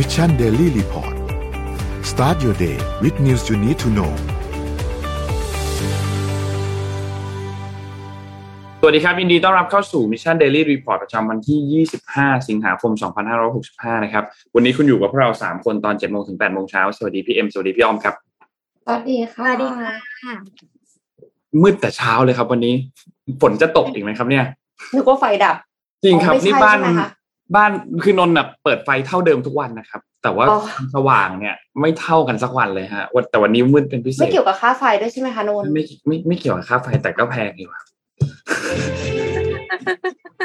Mission Daily Report start your day with news you need to know สวัสดีครับยินดีต้อนรับเข้าสู่ Mission Daily Report ประจำวันที่ 25 สิงหาคม 2565 นะครับ วันนี้คุณอยู่กับพวกเรา 3 คนตอน 7 โมงถึง 8 โมงเช้า สวัสดีพี่เอ็ม สวัสดีพี่อ้อมครับ สวัสดีค่ะ สวัสดีค่ะ มืดแต่เช้าเลยครับวันนี้ ฝนจะตกอีกไหมครับเนี่ย นึกว่าไฟดับ จริงครับอ๋อไม่ใช่นี่บ้านใช่ไหมคะ บ้านคือนนท์น่ะเปิดไฟเท่าเดิมทุกวันนะครับ แต่ว่าอ๋อสว่างเนี่ย ไม่เท่ากันสักวันเลยฮะวันแต่วันนี้มืดเป็นพิเศษไม่เกี่ยวกับค่าไฟด้วยใช่ไหมคะนนท์ไม่ไม่ไม่เกี่ยวกับค่าไฟแต่ก็แพงอยู่ครับ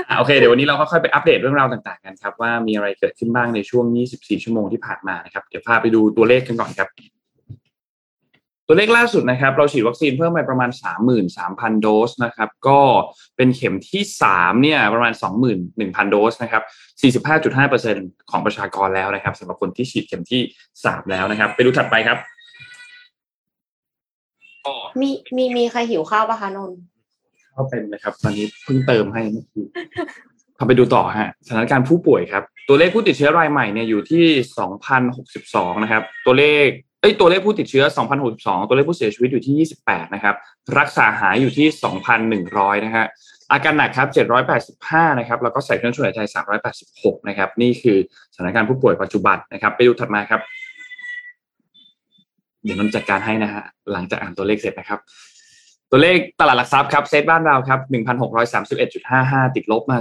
อะโอเคเดี๋ยววันนี้เราก็ค่อยไปอัปเดตเรื่องราวต่างๆกันครับ ว่ามีอะไรเกิดขึ้นบ้างในช่วง 24 ชั่วโมงที่ผ่านมานะครับ เดี๋ยวพาไปดูตัวเลขกันก่อนครับ ตัวเลขล่าสุดนะครับ เราฉีดวัคซีนเพิ่มไปประมาณ 33,000 โดสนะครับ ก็เป็นเข็มที่ 3 เนี่ยประมาณ 21,000 โดสนะครับ 45.5%ของประชากรแล้วนะครับสำหรับคนที่ฉีดเข็มที่ 3 แล้วนะครับ ไปดูถัดไปครับก็มีมีมีใครหิวข้าวปะคะนนท์เข้าเป็นนะครับ ตอนนี้เพิ่งเติมให้เมื่อกี้ทำไปดูต่อฮะสถานการณ์ผู้ป่วยครับ ตัวเลขผู้ติดเชื้อรายใหม่เนี่ยอยู่ที่ 2,062 นะครับ ตัวเลข เอ้ยตัวเลขผู้ติดเชื้อ 2,062 ตัวเลขผู้เสียชีวิตอยู่ที่ 28 นะครับ รักษาหายอยู่ที่ 2,100 นะฮะ อาการหนักครับ 785 นะครับ แล้วก็ใส่เครื่องช่วยหายใจ 386 นะครับ นี่คือสถานการณ์ผู้ป่วยปัจจุบันนะครับ ไปดูถัดมาครับ เดี๋ยวนนจัดการให้นะฮะ หลังจากอ่านตัวเลขเสร็จนะครับ ตัวเลขตลาดหลักทรัพย์ครับเซตบ้านเราครับ1,631.55 ติดลบมา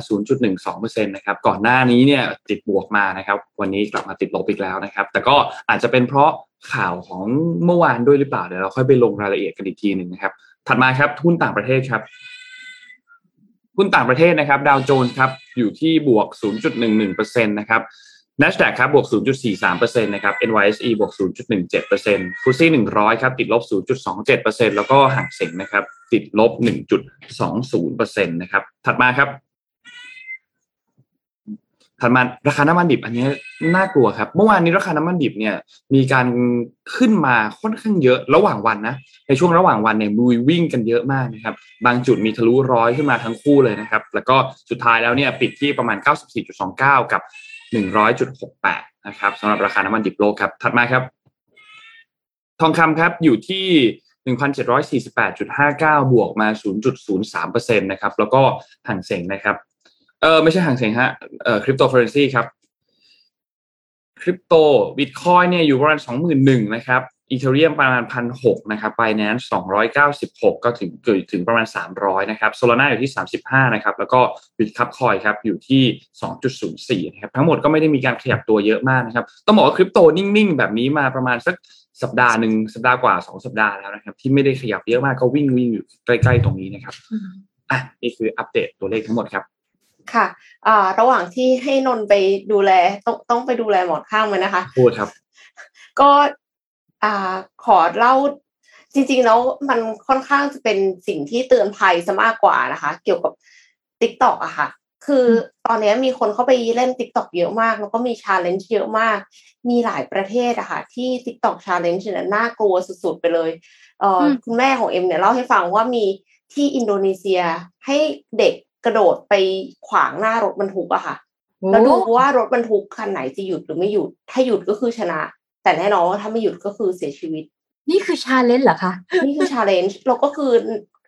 0.12%นะครับก่อนหน้านี้เนี่ยติดบวกมานะครับวันนี้กลับมาติดลบอีกแล้วนะครับ แต่ก็อาจจะเป็นเพราะข่าวของเมื่อวานด้วยหรือเปล่าเดี๋ยวเราค่อยไปลงรายละเอียดกันอีกทีหนึ่งนะครับถัดมาครับหุ้นต่างประเทศครับหุ้นต่างประเทศนะครับดาวโจนส์ครับอยู่ที่บวก 0.11%นะครับ NASDAQ ครับบวก 0.43%นะครับ NYSE บวก 0.17%ฟุตซี่100 ครับติดลบ 0.27%แล้วก็ห่างเส็งนะครับติดลบ 1.20%นะครับถัดมาครับถัดมาราคาน้ำมันดิบอันนี้น่ากลัวครับ เมื่อวานนี้ราคาน้ำมันดิบเนี่ยมีการขึ้นมาค่อนข้างเยอะระหว่างวันนะในช่วงระหว่างวันเนี่ยมุยวิ่งกันเยอะมากนะครับบางจุดมีทะลุร้อยขึ้นมาทั้งคู่เลยนะครับแล้วก็สุดท้ายแล้วเนี่ยปิดที่ประมาณ 94.29 กับ 100.68 นะครับสำหรับราคาน้ำมันดิบโลกครับ ถัดมาครับ ทองคำครับอยู่ที่1,748.59 บวกมา 0.03%นะครับ แล้วก็ฮั่งเส็งนะครับ เออไม่ใช่ฮั่งเส็งฮะ เออคริปโตเคอเรนซีครับ คริปโตบิตคอยเนี่ยอยู่ประมาณ21,000นะครับ Ethereum ประมาณ1,600นะครับ Binance 296ก็ถึงเกือบถึงประมาณ300นะครับ Solana อยู่ที่35นะครับแล้วก็ Bitkub Coin ครับอยู่ที่2.04นะครับทั้งหมดก็ไม่ได้มีการขยับตัวเยอะมากนะครับต้องบอกว่าคริปโตนิ่งๆ แบบนี้มาประมาณสักสัปดาห์หนึ่งสัปดาห์กว่า2สัปดาห์แล้วนะครับ ที่ไม่ได้ขยับเยอะมากก็วิ่งวิ่งอยู่ใกล้ๆตรงนี้นะครับอะนี่คืออัปเดตตัวเลขทั้งหมดครับค่ะอ่าระหว่างที่ให้นนท์ไปดูแลต้องต้องไปดูแลหมอนข้างมันนะคะพูดครับ ก็ อ่าขอเล่าจริงๆแล้วมันค่อนข้างจะเป็นสิ่งที่เตือนภัยซะมากกว่านะคะ เกี่ยวกับ TikTok อะค่ะ คือตอนนี้มีคนเข้าไปเล่น TikTok เยอะมาก แล้วก็มี challenge เยอะมาก มีหลายประเทศอะค่ะ ที่ t ิ k t o k ชาเลนจ์เนี่ยน่ากลัวสุดๆ ไปเลยเอออมคุณแม่ของเอ็มเนี่ยเล่าให้ฟังว่ามีที่อินโดนีเซียให้เด็กกระโดดไปขวางหน้ารถบรรทุกอะค่ะแล้วดูว่ารถบรรทุกคันไหนจะหยุดหรือไม่หยุด ถ้าหยุดก็คือชนะ แต่แน่นอนว่าถ้าไม่หยุดก็คือเสียชีวิต นี่คือ challenge เหรอคะ นี่คือ challenge เราก็คือ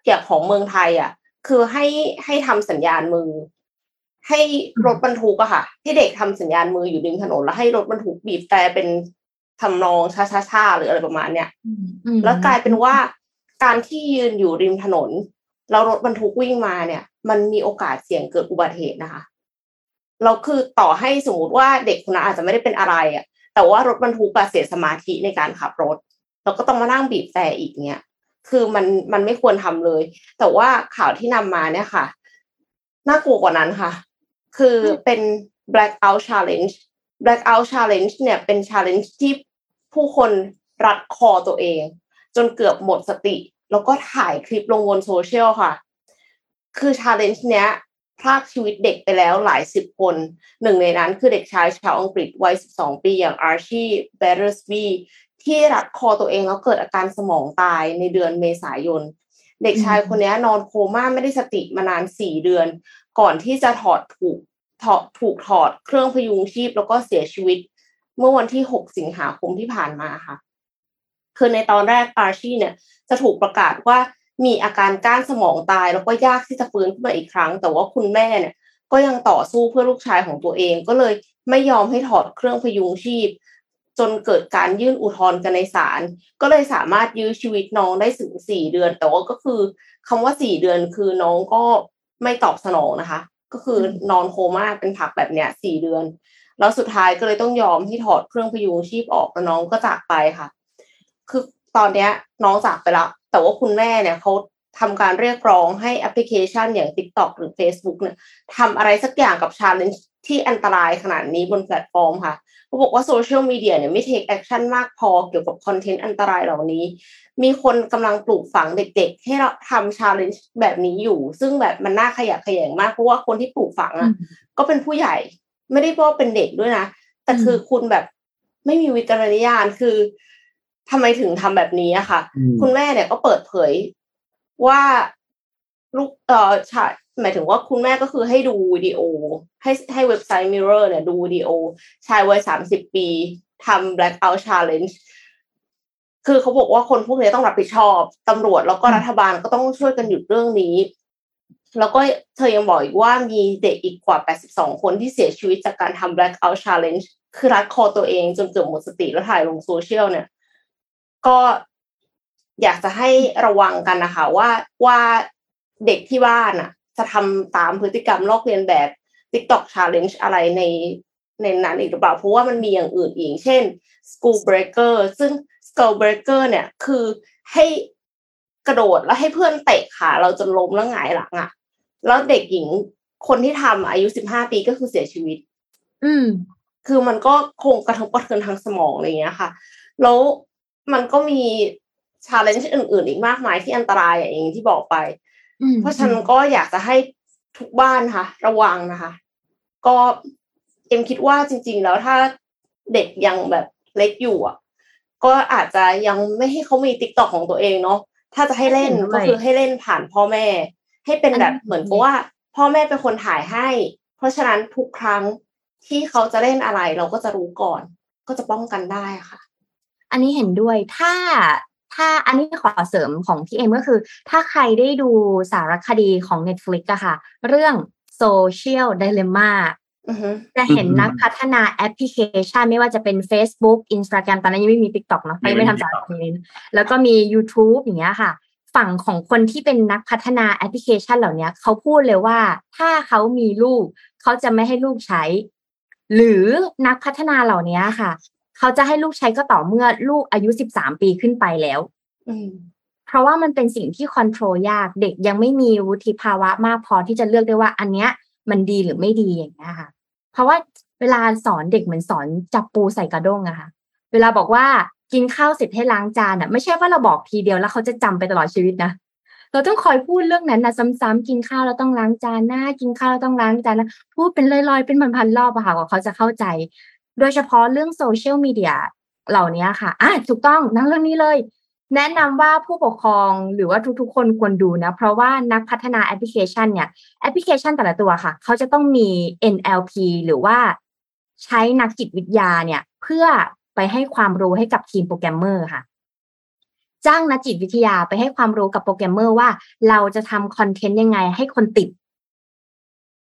เกี่ยวของเมืองไทยอะ คือให้ให้ทำสัญญาณมือ ให้รถบรรทุกอะค่ะ ให้เด็กทำสัญญาณมืออยู่ริมถนนแล้วให้รถบรรทุกบีบแต่เป็นทำนองช้าๆๆหรืออะไรประมาณเนี้ยแล้วกลายเป็นว่าการที่ยืนอยู่ริมถนนแล้วรถบรรทุกวิ่งมาเนี่ย มันมีโอกาสเสี่ยงเกิดอุบัติเหตุนะคะเราคือต่อให้สมมติว่าเด็กคนนั้นอาจจะไม่ได้เป็นอะไรอะ่ะ แต่ว่ารถบรรทุกเสียสมาธิในการขับรถเราก็ต้องมานั่งบีบแต่อีกเนี่ย คือมันมันไม่ควรทำเลย แต่ว่าข่าวที่นำมาเนี่ยค่ะ น่ากลัวกว่านั้นค่ะ คือเป็น blackout challenge blackout challenge เนี่ยเป็น challenge ที่ผู้คนรัดคอตัวเอง จนเกือบหมดสติ แล้วก็ถ่ายคลิปลงบนโซเชียลค่ะ คือ challenge เนี้ย พรากชีวิตเด็กไปแล้วหลายสิบคน หนึ่งในนั้นคือเด็กชายชาวอังกฤษวัย 12 ปีอย่างอาร์ชีเบเ r อร์สบีที่รัดคอตัวเองแล้วเกิดอาการสมองตายในเดือนเมษายน เด็กชายคนนี้นอนโคม่าไม่ได้สติมานานสี่เดือน ก่อนที่จะถอดถูกถอดถูกถอดเครื่องพยุงชีพแล้วก็เสียชีวิต เมื่อวันที่ 6 สิงหาคมที่ผ่านมาค่ะ คือในตอนแรกอาร์ชี่เนี่ยจะถูกประกาศว่า มีอาการก้านสมองตาย แล้วก็ยากที่จะฟื้นขึ้นมาอีกครั้ง แต่ว่าคุณแม่เนี่ย ก็ยังต่อสู้เพื่อลูกชายของตัวเอง ก็เลยไม่ยอมให้ถอดเครื่องพยุงชีพ จนเกิดการยื่นอุทธรณ์กันในศาลก็เลยสามารถยื้อชีวิตน้องได้ถึงสี่เดือน แต่ว่าก็คือคำว่าสี่เดือนคือน้องก็ไม่ตอบสนองนะคะ ก็คือนอนโคม่าเป็นผักแบบเนี้ยสี่เดือนแล้วสุดท้ายก็เลยต้องยอมที่ถอดเครื่องพยุงชีพออกแล้วน้องก็จากไปค่ะ คือตอนเนี้ยน้องจากไปแล้ว แต่ว่าคุณแม่เนี่ยเขาทำการเรียกร้องให้แอปพลิเคชันอย่าง TikTok หรือ Facebook เนี่ยทำอะไรสักอย่างกับ challenge ที่อันตรายขนาดนี้บนแพลตฟอร์มค่ะเขาบอกว่าโซเชียลมีเดียเนี่ยไม่ take action มากพอเกี่ยวกับ content อันตรายเหล่านี้ มีคนกำลังปลูกฝังเด็กๆ ให้เราทำชาเลนจ์แบบนี้อยู่ ซึ่งแบบมันน่าขยะแขยงมาก เพราะว่าคนที่ปลูกฝังอะ ก็เป็นผู้ใหญ่ไม่ได้ว่าเป็นเด็กด้วยนะ แต่คือคุณแบบไม่มีวิจารณญาณคือ ทำไมถึงทำแบบนี้อะค่ะ คุณแม่เนี่ยก็เปิดเผยว่าลูกเอ่อชายหมายถึงว่าคุณแม่ก็คือให้ดูวิดีโอ ให้ให้เว็บไซต์ Mirror เนี่ยดูวิดีโอ ชายวัยสามสิบปีทำ blackout challenge คือเขาบอกว่าคนพวกนี้ต้องรับผิดชอบตำรวจแล้วก็รัฐบาลก็ต้องช่วยกันหยุดเรื่องนี้ แล้วก็เธอยังบอกอีกว่ามีเด็กอีกกว่า 82 คนที่เสียชีวิตจากการทำ blackout challenge คือรัดคอตัวเองจนเกือบหมดสติแล้วถ่ายลงโซเชียลเนี่ย ก็อยากจะให้ระวังกันนะคะว่าว่าเด็กที่บ้านอะ จะทำตามพฤติกรรมลอกเลียนแบบ TikTok Challenge อะไรในในนั้นอีกหรือเปล่า เพราะว่ามันมีอย่างอื่นอีก เช่น School Breaker ซึ่ง School Breaker เนี่ยคือให้กระโดดแล้วให้เพื่อนเตะขาเราจนล้มแล้วหงายหลังอะ แล้วเด็กหญิงคนที่ทำอายุสิบห้าปีก็คือเสียชีวิต อืม คือมันก็คงกระทบกระเทือนทางสมองอะไรเงี้ยค่ะ แล้ว มันก็มีชาเลนจ์อื่น ๆ อีกมากมายที่อันตรายอย่างที่บอกไป เพราะฉะนั้นก็อยากจะให้ทุกบ้านค่ะ ระวังนะคะ ก็เอ็มคิดว่าจริง ๆ แล้วถ้าเด็กยังแบบเล็กอยู่อะ ก็อาจจะยังไม่ให้เขามีติ๊กต็อกของตัวเองเนาะถ้าจะให้เล่นก็คือให้เล่นผ่านพ่อแม่ ให้เป็นแบบเหมือนกับว่า พ่อแม่เป็นคนถ่ายให้ เพราะฉะนั้นทุกครั้งที่เขาจะเล่นอะไรเราก็จะรู้ก่อน ก็จะป้องกันได้ค่ะ อันนี้เห็นด้วยถ้าถ้าอันนี้ขอเสริมของพี่เอ็มก็คือ ถ้าใครได้ดูสารคดีของ Netflix อะค่ะ เรื่อง Social Dilemma จะเห็นนักพัฒนาแอปพลิเคชันไม่ว่าจะเป็น Facebook Instagram ตอนนั้นยังไม่มี TikTok เนาะไม่ไม่ทำสารคดีแล้วก็มี YouTube อย่างเงี้ยค่ะ ฝั่งของคนที่เป็นนักพัฒนาแอปพลิเคชันเหล่านี้เขาพูดเลยว่า ถ้าเขามีลูก เขาจะไม่ให้ลูกใช้ หรือนักพัฒนาเหล่านี้ค่ะ เขาจะให้ลูกใช้ก็ต่อเมื่อลูกอายุสิบสามปีขึ้นไปแล้วเพราะว่ามันเป็นสิ่งที่คอนโทรลยากเด็กยังไม่มีวุฒิภาวะมากพอที่จะเลือกได้ว่า อันเนี้ย มันดีหรือไม่ดีอย่างเงี้ยค่ะ เพราะว่าเวลาสอนเด็กเหมือนสอนจับปูใส่กระด้งอะค่ะ เวลาบอกว่ากินข้าวเสร็จให้ล้างจานอะไม่ใช่ว่าเราบอกทีเดียวแล้วเขาจะจำไปตลอดชีวิตนะเราต้องคอยพูดเรื่องนั้นนะซ้ำๆกินข้าวเราต้องล้างจานนะกินข้าวเราต้องล้างจานนะพูดเป็นลอยๆเป็นพันๆรอบอะค่ะกว่าเขาจะเข้าใจ โดยเฉพาะเรื่องโซเชียลมีเดียเหล่านี้ค่ะอะถูกต้องหนังเรื่องนี้เลย แนะนำว่าผู้ปกครองหรือว่าทุกๆ คนควรดูนะ เพราะว่านักพัฒนาแอปพลิเคชันเนี่ยแอปพลิเคชันแต่ละตัวค่ะ เขาจะต้องมี NLP หรือว่าใช้นักจิตวิทยาเนี่ย เพื่อไปให้ความรู้ให้กับทีมโปรแกรมเมอร์ค่ะ จ้างนักจิตวิทยาไปให้ความรู้กับโปรแกรมเมอร์ว่า เราจะทำ content ยังไงให้คนติด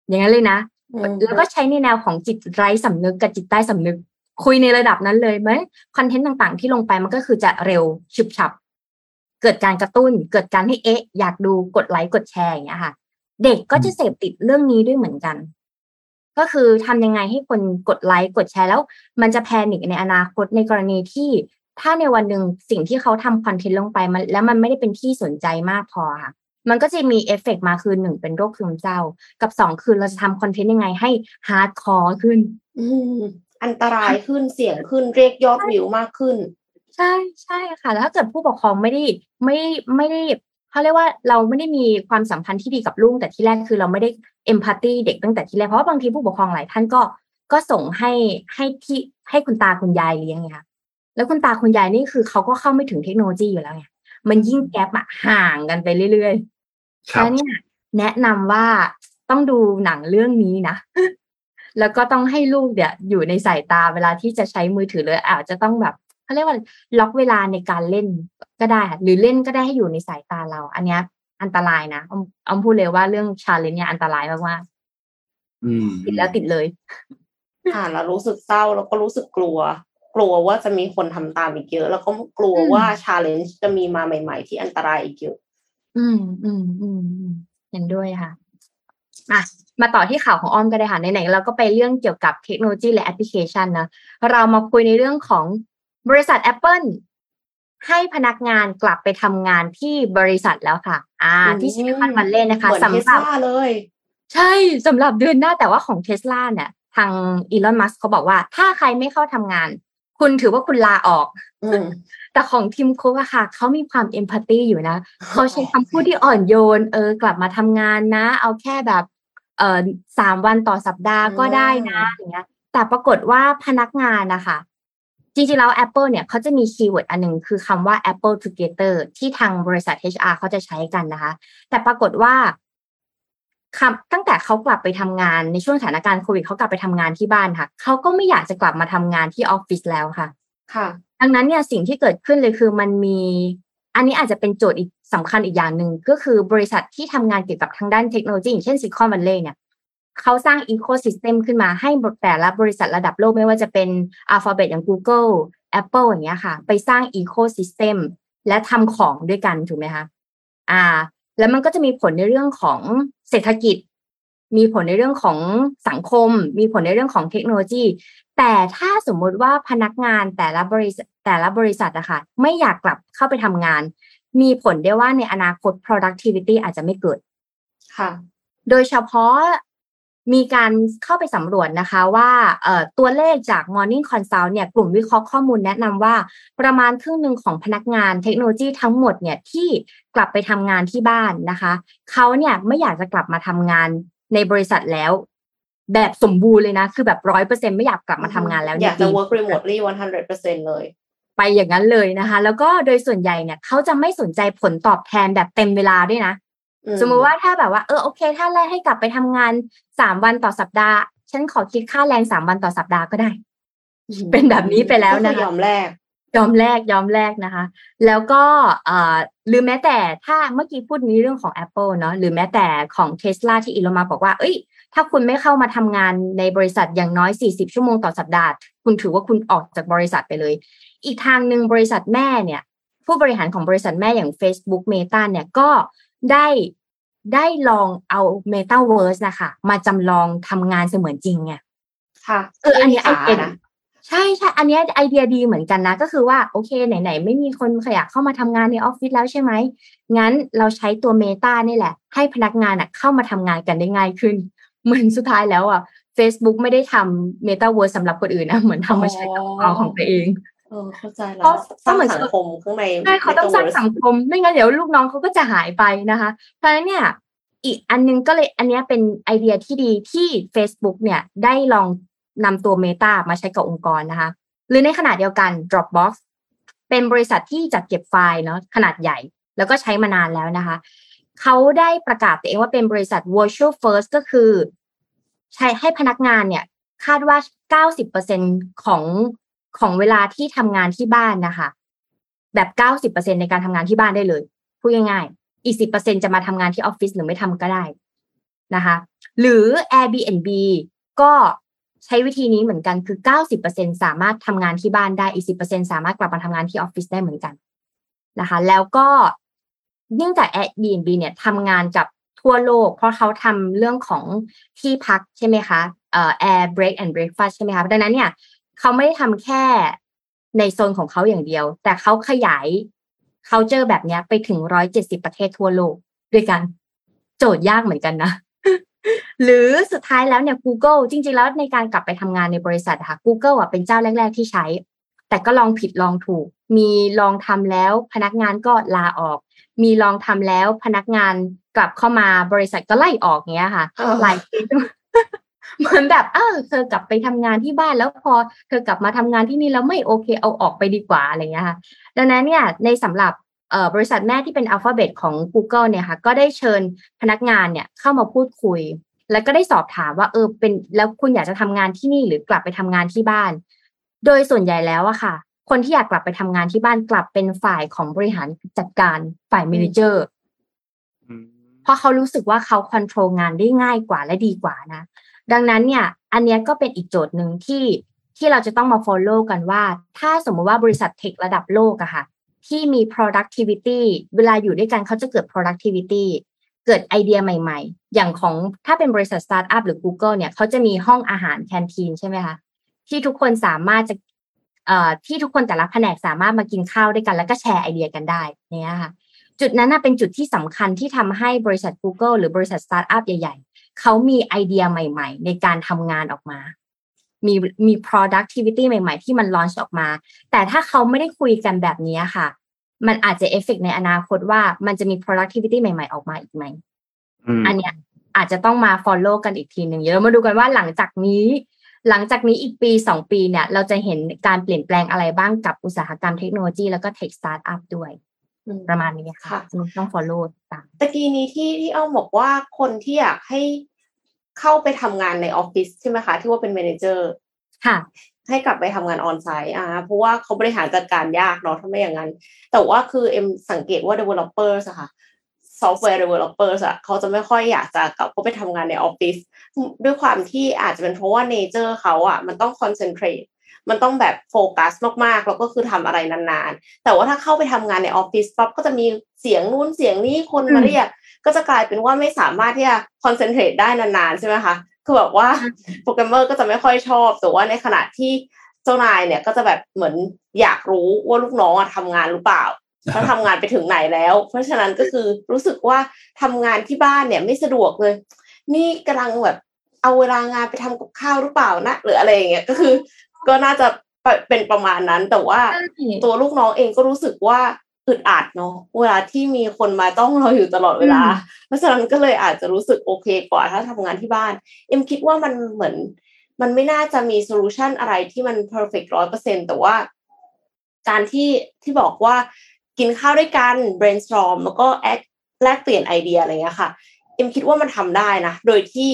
อย่างนั้นเลยนะ แล้วก็ใช้ในแนวของจิตไร้สำนึกกับจิตใต้สำนึก คุยในระดับนั้นเลยไหม content ต่างๆ ที่ลงไปมันก็คือจะเร็วฉุบฉับ เกิดการกระตุ้น เกิดการให้เอ๊ะ อยากดูกดไลค์กดแชร์อย่างเงี้ยค่ะ เด็กก็จะเสพติดเรื่องนี้ด้วยเหมือนกัน ก็คือทำยังไงให้คนกดไลค์กดแชร์แล้ว มันจะ panic ในอนาคตในกรณีที่ถ้าในวันหนึ่งสิ่งที่เขาทำ content ลงไปมันแล้วมันไม่ได้เป็นที่สนใจมากพอค่ะ มันก็จะมีเอฟเฟกมาคือหนึ่งเป็นโรคซึมเศร้า กับสองคือเราจะทำ content ยังไงให้ hardcore ขึ้นอืออันตรายขึ้นเสี่ยงขึ้นเรียกยอดวิวมากขึ้น ใช่ใช่ค่ะ แล้วถ้าเกิดผู้ปกครองไม่ได้ไม่ไม่ได้เขาเรียกว่าเราไม่ได้มีความสัมพันธ์ที่ดีกับลูกแต่ที่แรกคือเราไม่ได้ empathy เด็กตั้งแต่ที่แรกเพราะว่าบางทีผู้ปกครองหลายท่านก็ก็ส่งให้ให้ที่ให้คุณตาคุณยายเลี้ยงไงคะแล้วคุณตาคุณยายนี่คือเขาก็เข้าไม่ถึงเทคโนโลยีอยู่แล้วไง มันยิ่งแกลบอะห่างกันไปเรื่อยๆแล้วเนี่ยแนะนำว่าต้องดูหนังเรื่องนี้นะแล้วก็ต้องให้ลูกเนี่ยอยู่ในสายตาเวลาที่จะใช้มือถือเลยอาจจะต้องแบบเขาเรียกว่าล็อกเวลาในการเล่นก็ได้ หรือเล่นก็ได้ให้อยู่ในสายตาเรา อันนี้อันตรายนะออมพูดเลยว่าเรื่องชาเลนจ์เนี่ยอันตรายมากๆติดแล้วติดเลยอ่าแล้วรู้สึกเศร้าแล้วก็รู้สึกกลัว กลัวว่าจะมีคนทำตามอีกเยอะ แล้วก็กลัวว่าชาเลนจ์จะมีมาใหม่ ๆ ที่อันตรายอีกเยอะ อืมอืมอืมเห็นด้วยค่ะอะมาต่อที่ข่าวของอ้อมก็ได้ค่ะไหนๆเราก็ไปเรื่องเกี่ยวกับเทคโนโลยีและแอปพลิเคชันนะเรามาคุยในเรื่องของบริษัท Apple ให้พนักงานกลับไปทำงานที่บริษัทแล้วค่ะ อ่า ที่ซิลิคอนวัลเลย์นะคะสำหรับเลย ใช่สำหรับเดือนหน้าแต่ว่าของเทสลาเนี่ย ทางอีลอนมัสก์เขาบอกว่า ถ้าใครไม่เข้าทำงาน คุณถือว่าคุณลาออกแต่ของทีมคุกอะค่ะเขามีความ empathy อยู่นะเขาใช้คำพูดที่อ่อนโยน เออกลับมาทำงานนะ เอาแค่แบบ เออสามวันต่อสัปดาห์ก็ได้นะอย่างเงี้ย แต่ปรากฏว่าพนักงานนะคะจริงๆแล้ว Apple เนี่ยเขาจะมี keyword อันหนึ่งคือคำว่า Apple Together ที่ทางบริษัท HR เขาจะใช้กันนะคะ แต่ปรากฏว่าคำ ตั้งแต่เขากลับไปทำงานในช่วงสถานการณ์โควิดเขากลับไปทำงานที่บ้านค่ะเขาก็ไม่อยากจะกลับมาทำงานที่ออฟฟิศแล้วค่ะ ค่ะ ดังนั้นเนี่ยสิ่งที่เกิดขึ้นเลยคือมันมี อันนี้อาจจะเป็นโจทย์อีกสำคัญอีกอย่างหนึ่งก็คือบริษัทที่ทำงานเกี่ยวกับทางด้านเทคโนโลยีอย่างเช่นซิลิคอนวัลเลย์เนี่ยเขาสร้าง ecosystem ขึ้นมาให้แต่ละบริษัทระดับโลกไม่ว่าจะเป็น Alphabet อย่าง Google Apple อย่างเงี้ยค่ะ ไปสร้าง ecosystemและทำของด้วยกันถูกไหมคะอ่า แล้วมันก็จะมีผลในเรื่องของ เศรษฐกิจ มีผลในเรื่องของสังคม มีผลในเรื่องของเทคโนโลยี แต่ถ้าสมมุติว่าพนักงานแต่ละบริษัทแต่ละบริษัทอะค่ะไม่อยากกลับเข้าไปทำงาน มีผลได้ว่าในอนาคต productivity อาจจะไม่เกิดค่ะ โดยเฉพาะ มีการเข้าไปสำรวจนะคะว่าตัวเลขจาก Morning Consult เนี่ยกลุ่มวิเคราะห์ข้อมูลแนะนำว่าประมาณครึ่งหนึ่งของพนักงานเทคโนโลยีทั้งหมดเนี่ยที่กลับไปทำงานที่บ้านนะคะเขาเนี่ยไม่อยากจะกลับมาทำงานในบริษัทแล้ว แบบสมบูรณ์เลยนะ คือแบบร้อยเปอร์เซ็นไม่อยากกลับมาทำงานแล้วอยากจะ work remotely 100%เลยไปอย่างนั้นเลยนะคะ แล้วก็โดยส่วนใหญ่เนี่ยเขาจะไม่สนใจผลตอบแทนแบบเต็มเวลาด้วยนะ สมมุติว่าถ้าแบบว่าเออโอเค ถ้าแรกให้กลับไปทำงานสามวันต่อสัปดาห์ ฉันขอคิดค่าแรงสามวันต่อสัปดาห์ก็ได้ เป็นแบบนี้ไปแล้วนะคะยอมแลกยอมแลกยอมแลกนะคะ แล้วก็เอ่อหรือแม้แต่ถ้าเมื่อกี้พูดในเรื่องของ Apple เนาะหรือแม้แต่ของเทสลาที่อีลอนมาบอกว่า เอ้ย ถ้าคุณไม่เข้ามาทำงานในบริษัทอย่างน้อย 40 ชั่วโมงต่อสัปดาห์ คุณถือว่าคุณออกจากบริษัทไปเลย อีกทางหนึ่งบริษัทแม่เนี่ย ผู้บริหารของบริษัทแม่อย่าง Facebook Meta เนี่ยก็ ได้ได้ลองเอา Metaverse นะคะมาจำลองทำงานเสมือนจริงไงค่ะเอออันนี้ไอเดียใช่ใช่อันนี้ไอเดียดีเหมือนกันนะ ก็คือว่าโอเคไหนๆไม่มีคนอยากเข้ามาทำงานในออฟฟิศแล้วใช่ไหม งั้นเราใช้ตัวเมตานี่แหละ ให้พนักงานอะเข้ามาทำงานกันได้ง่ายขึ้น เหมือนสุดท้ายแล้วอะ Facebook ไม่ได้ทำเมตาเวิร์สสำหรับคนอื่นนะ เหมือนทำมาใช้กับของตัวเอง เออเข้าใจแล้วสร้างสังคมข้างในใช่เขาต้องสร้างสังคม ไม่งั้นเดี๋ยวลูกน้องเขาก็จะหายไปนะคะ เพราะฉะนั้นเนี่ยอีกอันนึงก็เลยอันนี้เป็นไอเดียที่ดีที่ Facebook เนี่ยได้ลองนำตัว Meta มาใช้กับองค์กรนะคะ หรือในขณะเดียวกัน Dropbox เป็นบริษัทที่จัดเก็บไฟล์เนาะขนาดใหญ่ แล้วก็ใช้มานานแล้วนะคะ เขาได้ประกาศตัวเองว่าเป็นบริษัท virtual first ก็คือ ใช้ให้พนักงานเนี่ย คาดว่า 90%ของ ของเวลาที่ทำงานที่บ้านนะคะ แบบ90%ในการทำงานที่บ้านได้เลยพูดง่ายๆ อีกสิบเปอร์เซ็นจะมาทำงานที่ออฟฟิศหรือไม่ทำก็ได้นะคะ หรือ Airbnb ก็ใช้วิธีนี้เหมือนกันคือเก้าสิบเปอร์เซ็นสามารถทำงานที่บ้านได้อีกสิบเปอร์เซ็นสามารถกลับมาทำงานที่ออฟฟิศได้เหมือนกันนะคะ แล้วก็เนื่องจาก Airbnb เนี่ยทำงานกับทั่วโลก เพราะเขาทำเรื่องของที่พักใช่ไหมคะเอ่อ air break and breakfast ใช่ไหมคะดังนั้นเนี่ย เขาไม่ได้ทำแค่ในโซนของเขาอย่างเดียว แต่เขาขยาย culture แบบนี้ไปถึงร้อยเจ็ดสิบประเทศทั่วโลกด้วยกัน โจทย์ยากเหมือนกันนะ หรือสุดท้ายแล้วเนี่ย Google จริง ๆ แล้วในการกลับไปทำงานในบริษัทค่ะ Google อะเป็นเจ้าแรก ๆ ที่ใช้ แต่ก็ลองผิดลองถูก มีลองทำแล้วพนักงานก็ลาออก มีลองทำแล้วพนักงานกลับเข้ามาบริษัทก็ไล่ออกเงี้ยค่ะหลายที เหมือนแบบเออเธอกลับไปทำงานที่บ้านแล้วพอเธอกลับมาทำงานที่นี่แล้วไม่โอเคเอาออกไปดีกว่าอะไรเงี้ยค่ะดังนั้นเนี่ยในสำหรับบริษัทแม่ที่เป็นอัลฟาเบตของ Google เนี่ยค่ะก็ได้เชิญพนักงานเนี่ยเข้ามาพูดคุย แล้วก็ได้สอบถามว่าเออเป็นแล้วคุณอยากจะทำงานที่นี่หรือกลับไปทำงานที่บ้าน โดยส่วนใหญ่แล้วอะค่ะ คนที่อยากกลับไปทำงานที่บ้านกลับเป็นฝ่ายของบริหารจัดการฝ่าย manager เพราะเขารู้สึกว่าเขาควบคุมงานได้ง่ายกว่าและดีกว่านะ ดังนั้นเนี่ยอันนี้ก็เป็นอีกโจทย์หนึ่งที่ที่เราจะต้องมา follow กันว่า ถ้าสมมติว่าบริษัท tech ระดับโลกอะค่ะ ที่มี productivity เวลาอยู่ด้วยกันเขาจะเกิด productivity เกิดไอเดียใหม่ ๆ อย่างของถ้าเป็นบริษัทสตาร์ทอัพหรือ Google เนี่ยเขาจะมีห้องอาหาร canteen ใช่ไหมคะที่ทุกคนสามารถจะเอ่อที่ทุกคนแต่ละแผนกสามารถมากินข้าวด้วยกัน แล้วก็แชร์ไอเดียกันได้เนี่ยค่ะ จุดนั้นเป็นจุดที่สำคัญที่ทำให้บริษัท Google หรือบริษัทสตาร์ทอัพใหญ่ เขามีไอเดียใหม่ ๆ ในการทำงานออกมา มีมี productivity ใหม่ ๆ ที่มัน launch ออกมา แต่ถ้าเขาไม่ได้คุยกันแบบนี้ค่ะ มันอาจจะเอฟเฟกในอนาคตว่ามันจะมี productivity ใหม่ ๆ ออกมาอีกไหมอันเนี้ยอาจจะต้องมา follow กันอีกทีหนึ่งเดี๋ยวเรามาดูกันว่าหลังจากนี้ หลังจากนี้อีกปีสองปีเนี่ย เราจะเห็นการเปลี่ยนแปลงอะไรบ้างกับอุตสาหกรรมเทคโนโลยีแล้วก็ tech startup ด้วย ประมาณนี้ค่ะต้อง follow ตามตะกี้นี้ที่ที่อ้อมบอกว่าคนที่อยากให้เข้าไปทำงานในออฟฟิศใช่ไหมคะที่ว่าเป็น manager ค่ะ ให้กลับไปทำงาน on-site อ่าเพราะว่าเขาบริหารจัดการยากเนาะถ้าไม่อย่างนั้น แต่ว่าคือเอ็มสังเกตว่า developers อะค่ะซอฟต์แวร์ developers อะเขาจะไม่ค่อยอยากจะกลับเข้าไปทำงานในออฟฟิศด้วยความที่อาจจะเป็นเพราะว่า nature เขาอะมันต้อง concentrate มันต้องแบบโฟกัสมากๆแล้วก็คือทำอะไรนานๆ แต่ว่าถ้าเข้าไปทำงานในออฟฟิศปั๊บก็จะมีเสียงนู้นเสียงนี้คนมาเรียกก็จะกลายเป็นว่าไม่สามารถที่จะ concentrate ได้นานๆใช่ไหมคะคือแบบว่าโปรแกรมเมอร์ก็จะไม่ค่อยชอบ แต่ว่าในขณะที่เจ้านายเนี่ยก็จะแบบเหมือนอยากรู้ว่าลูกน้องทำงานหรือเปล่าแล้วทำงานไปถึงไหนแล้ว เพราะฉะนั้นก็คือรู้สึกว่าทำงานที่บ้านเนี่ยไม่สะดวกเลย นี่กำลังแบบเอาเวลางานไปทำกับข้าวหรือเปล่านะหรืออะไรอย่างเงี้ยก็คือ ก็น่าจะเป็นประมาณนั้น แต่ว่าตัวลูกน้องเองก็รู้สึกว่าอึดอัดเนาะเวลาที่มีคนมาจ้องเราอยู่ตลอดเวลา เพราะฉะนั้นก็เลยอาจจะรู้สึกโอเคกว่าถ้าทำงานที่บ้าน เอ็มคิดว่ามันเหมือน มันไม่น่าจะมี solution อะไรที่มัน perfect ร้อยเปอร์เซ็นต์แต่ว่าการที่ที่บอกว่ากินข้าวด้วยกัน brainstorm แล้วก็แอแลกเปลี่ยนไอเดียอะไรเงี้ยค่ะ เอ็มคิดว่ามันทำได้นะ โดยที่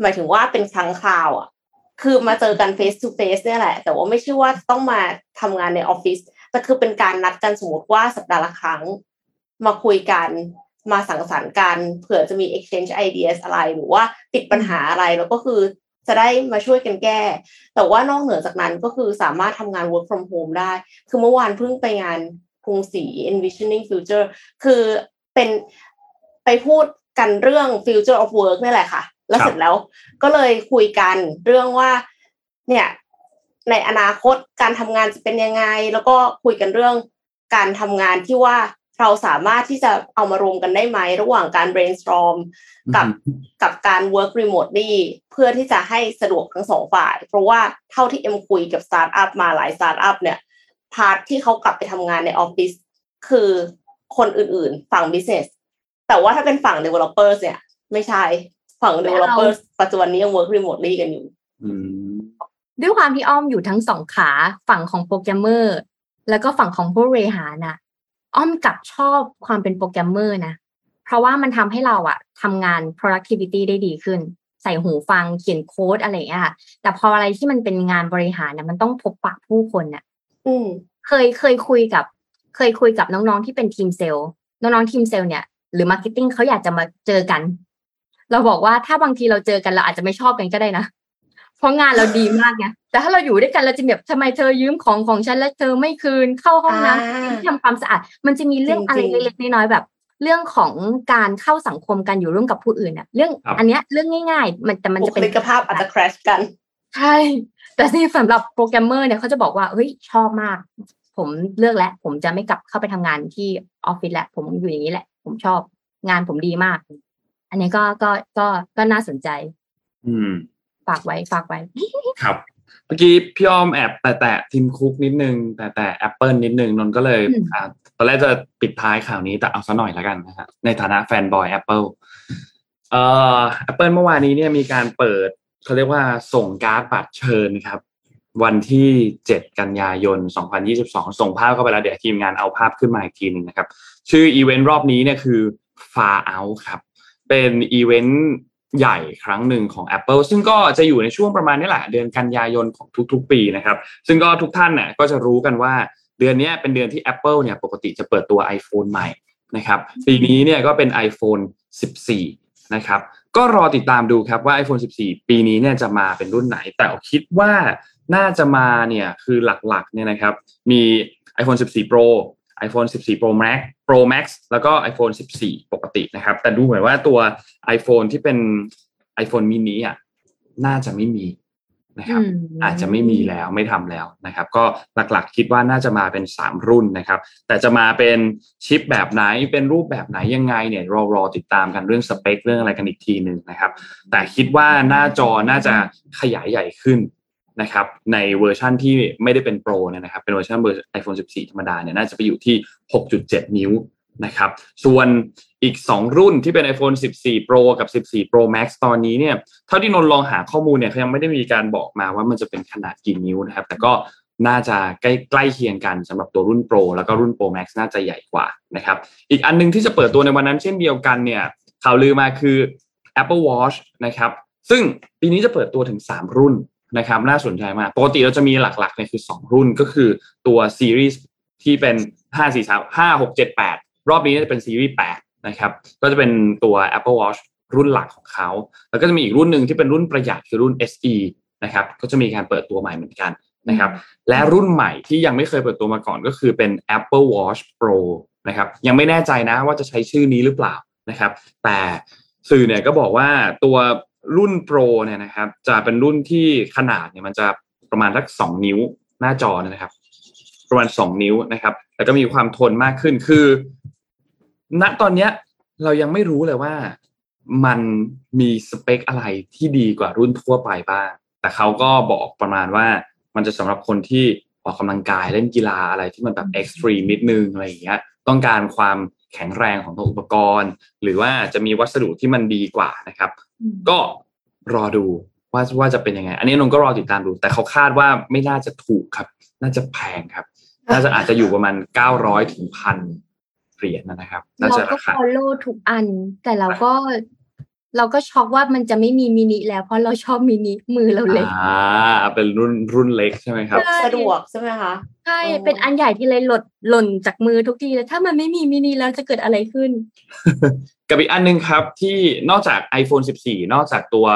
หมายถึงว่าเป็นครั้งคราวอะ คือมาเจอกัน face to face เนี่ยแหละ แต่ว่าไม่ใช่ว่าต้องมาทำงานในออฟฟิศแต่คือเป็นการนัดกันสมมติว่าสัปดาห์ละครั้ง มาคุยกันมาสังสรรค์กันเผื่อจะมี exchange ideas อะไรหรือว่าติดปัญหาอะไรแล้วก็คือจะได้มาช่วยกันแก้ แต่ว่านอกเหนือจากนั้นก็คือสามารถทำงาน work from home ได้ คือเมื่อวานเพิ่งไปงานกรุงศรี envisioning future คือเป็นไปพูดกันเรื่อง future of work นี่แหละค่ะ แล้วเสร็จแล้วก็เลยคุยกันเรื่องว่า เนี่ยในอนาคตการทำงานจะเป็นยังไง แล้วก็คุยกันเรื่องการทำงานที่ว่าเราสามารถที่จะเอามารวมกันได้ไหม ระหว่างการ brainstorm กับกับการ work remotely เพื่อที่จะให้สะดวกทั้งสองฝ่าย เพราะว่าเท่าที่เอ็มคุยกับสตาร์ทอัพมาหลายสตาร์ทอัพเนี่ย part ที่เขากลับไปทำงานในออฟฟิศคือคนอื่นๆ ฝั่ง business แต่ว่าถ้าเป็นฝั่ง developers เนี่ย ไม่ใช่ ฝั่ง developers ปัจจุบันนี้ยัง work remotely กันอยู่ด้วยความที่อ้อมอยู่ทั้งสองขาฝั่งของโปรแกรมเมอร์ แล้วก็ฝั่งของผู้บริหารน่ะ อ้อมกลับชอบความเป็นโปรแกรมเมอร์นะ เพราะว่ามันทำให้เราอะทำงาน productivity ได้ดีขึ้น ใส่หูฟังเขียนโค้ดอะไรอย่างเงี้ยค่ะแต่พออะไรที่มันเป็นงานบริหารเนี่ยมันต้องพบปะผู้คนเนี่ยเคยเคยคุยกับ เคยคุยกับน้องๆที่เป็นทีมเซลล์น้องๆทีมเซลล์เนี่ยหรือ marketing เขาอยากจะมาเจอกัน เราบอกว่าถ้าบางทีเราเจอกันเราอาจจะไม่ชอบกันก็ได้นะเพราะงานเราดีมากไงแต่ถ้าเราอยู่ด้วยกันเราจะแบบทำไมเธอยืมของของฉันแล้วเธอไม่คืนเข้าห้องน้ำทำความสะอาด มันจะมีเรื่องอะไรเล็กๆน้อยๆแบบ เรื่องของการเข้าสังคมกันอยู่ร่วมกับผู้อื่นเนี่ยเรื่องอันเนี้ยเรื่องง่าย ๆ มันแต่มันจะเป็นบุคลิกภาพอาจจะคราชกันใช่แต่ที่สำหรับโปรแกรมเมอร์เนี่ยเขาจะบอกว่าเฮ้ยชอบมาก ผมเลือกแล้ว ผมจะไม่กลับเข้าไปทำงานที่ออฟฟิศแล้วผมอยู่อย่างนี้แหละ ผมชอบงานผมดีมาก อันนี้ก็ก็ก็ก็น่าสนใจ อืม ฝากไว้ฝากไว้ ครับเมื่อกี้พี่อ้อมแอบแตะแตะทีมคุกนิดนึง แตะแตะแอปเปิลนิดนึงนนก็เลยอ่าตอนแรกจะปิดท้ายข่าวนี้แต่เอาซะหน่อยแล้วกันนะฮะในฐานะ fanboy แอปเปิลเอ่อแอปเปิลเมื่อวานนี้เนี่ยมีการเปิดเขาเรียกว่าส่งการ์ดบัตรเชิญครับ วันที่ 7 กันยายน 2022 ส่งภาพเข้าไปแล้ว เดี๋ยวทีมงานเอาภาพขึ้นมาอีกทีหนึ่งนะครับ ชื่ออีเวนต์รอบนี้เนี่ยคือ Far Out ครับ เป็นอีเวนต์ใหญ่ครั้งหนึ่งของ Apple ซึ่งก็จะอยู่ในช่วงประมาณนี้แหละ เดือนกันยายนของทุกๆ ปีนะครับ ซึ่งก็ทุกท่านเนี่ยก็จะรู้กันว่าเดือนนี้เป็นเดือนที่ Apple เนี่ยปกติจะเปิดตัว iPhone ใหม่นะครับปีนี้เนี่ยก็เป็น iPhone 14 นะครับ ก็รอติดตามดูครับว่า iPhone 14 ปีนี้เนี่ยจะมาเป็นรุ่นไหน แต่คิดว่าน่าจะมาเนี่ยคือหลักๆเนี่ยนะครับมี iPhone 14 Pro iPhone 14 Pro Max Pro Max แล้วก็ iPhone 14 ปกตินะครับ แต่ดูเหมือนว่าตัว iPhone ที่เป็น iPhone mini อะน่าจะไม่มีนะครับ อาจจะไม่มีแล้วไม่ทำแล้วนะครับ ก็หลักๆคิดว่าน่าจะมาเป็น 3 รุ่นนะครับ แต่จะมาเป็นชิปแบบไหนเป็นรูปแบบไหนยังไงเนี่ยรอรอติดตามกันเรื่องสเปคเรื่องอะไรกันอีกทีหนึ่งนะครับ แต่คิดว่าหน้าจอน่าจะขยายใหญ่ขึ้น นะครับในเวอร์ชันที่ไม่ได้เป็น Pro เนี่ยนะครับเป็นเวอร์ชันเบอร์ iPhone 14 ธรรมดาเนี่ยน่าจะไปอยู่ที่ 6.7 นิ้วนะครับส่วนอีก 2 รุ่นที่เป็น iPhone 14 Pro กับ 14 Pro Max ตอนนี้เนี่ยเท่าที่นนลองหาข้อมูลเนี่ยเขายังไม่ได้มีการบอกมาว่ามันจะเป็นขนาดกี่นิ้วนะครับแต่ก็น่าจะใกล้ใกล้เคียงกันสำหรับตัวรุ่น Pro แล้วก็รุ่น Pro Max น่าจะใหญ่กว่านะครับอีกอันนึงที่จะเปิดตัวในวันนั้นเช่นเดียวกันเนี่ยข่าวลือมาคือ Apple Watch นะครับซึ่งปีนี้จะเปิดตัวถึง 3 รุ่น นะครับน่าสนใจมากปกติเราจะมีหลักๆเนี่ยคือ 2 รุ่นก็คือตัวซีรีส์ที่เป็น5 4 3 5 6 7 8 รอบนี้จะเป็นซีรีส์8นะครับก็จะเป็นตัว Apple Watch รุ่นหลักของเขา แล้วก็จะมีอีกรุ่นหนึ่งที่เป็นรุ่นประหยัดคือรุ่น SE นะครับก็จะมีการเปิดตัวใหม่เหมือนกันนะครับและรุ่นใหม่ที่ยังไม่เคยเปิดตัวมาก่อนก็คือเป็น Apple Watch Pro นะครับยังไม่แน่ใจนะว่าจะใช้ชื่อนี้หรือเปล่านะครับแต่สื่อเนี่ยก็บอกว่าตัว รุ่นโปรเนี่ยนะครับ จะเป็นรุ่นที่ขนาดเนี่ยมันจะประมาณสักสองนิ้วหน้าจอนะครับ ประมาณสองนิ้วนะครับ แล้วก็มีความทนมากขึ้นคือ ณตอนเนี้ยเรายังไม่รู้เลยว่ามันมีสเปคอะไรที่ดีกว่ารุ่นทั่วไปบ้าง แต่เขาก็บอกประมาณว่ามันจะสำหรับคนที่ออกกำลังกายเล่นกีฬาอะไรที่มันแบบ extreme นิดนึงอะไรอย่างเงี้ย ต้องการความแข็งแรงของตัวอุปกรณ์ หรือว่าจะมีวัสดุที่มันดีกว่านะครับ ก็รอดูว่าว่าจะเป็นยังไง อันนี้นนก็รอติดตามดู แต่เขาคาดว่าไม่น่าจะถูกครับ น่าจะแพงครับ น่าจะอาจจะอยู่ประมาณเก้าร้อยถึงพันเหรียญนะครับน่าจะราคาเราก็ฟอลโล่ทุกอัน แต่เราก็ เราก็ช็อกว่ามันจะไม่มีมินิแล้ว เพราะเราชอบมินิมือเราเล็กอ่าเป็นรุ่นรุ่นเล็กใช่ไหมครับ สะดวกใช่ไหมคะใช่เป็นอันใหญ่ที่เลยหล่นหล่นจากมือทุกทีเลยถ้ามันไม่มีมินิแล้วจะเกิดอะไรขึ้น กับอีกอันนึงครับที่นอกจาก iPhone 14 นอกจากตัว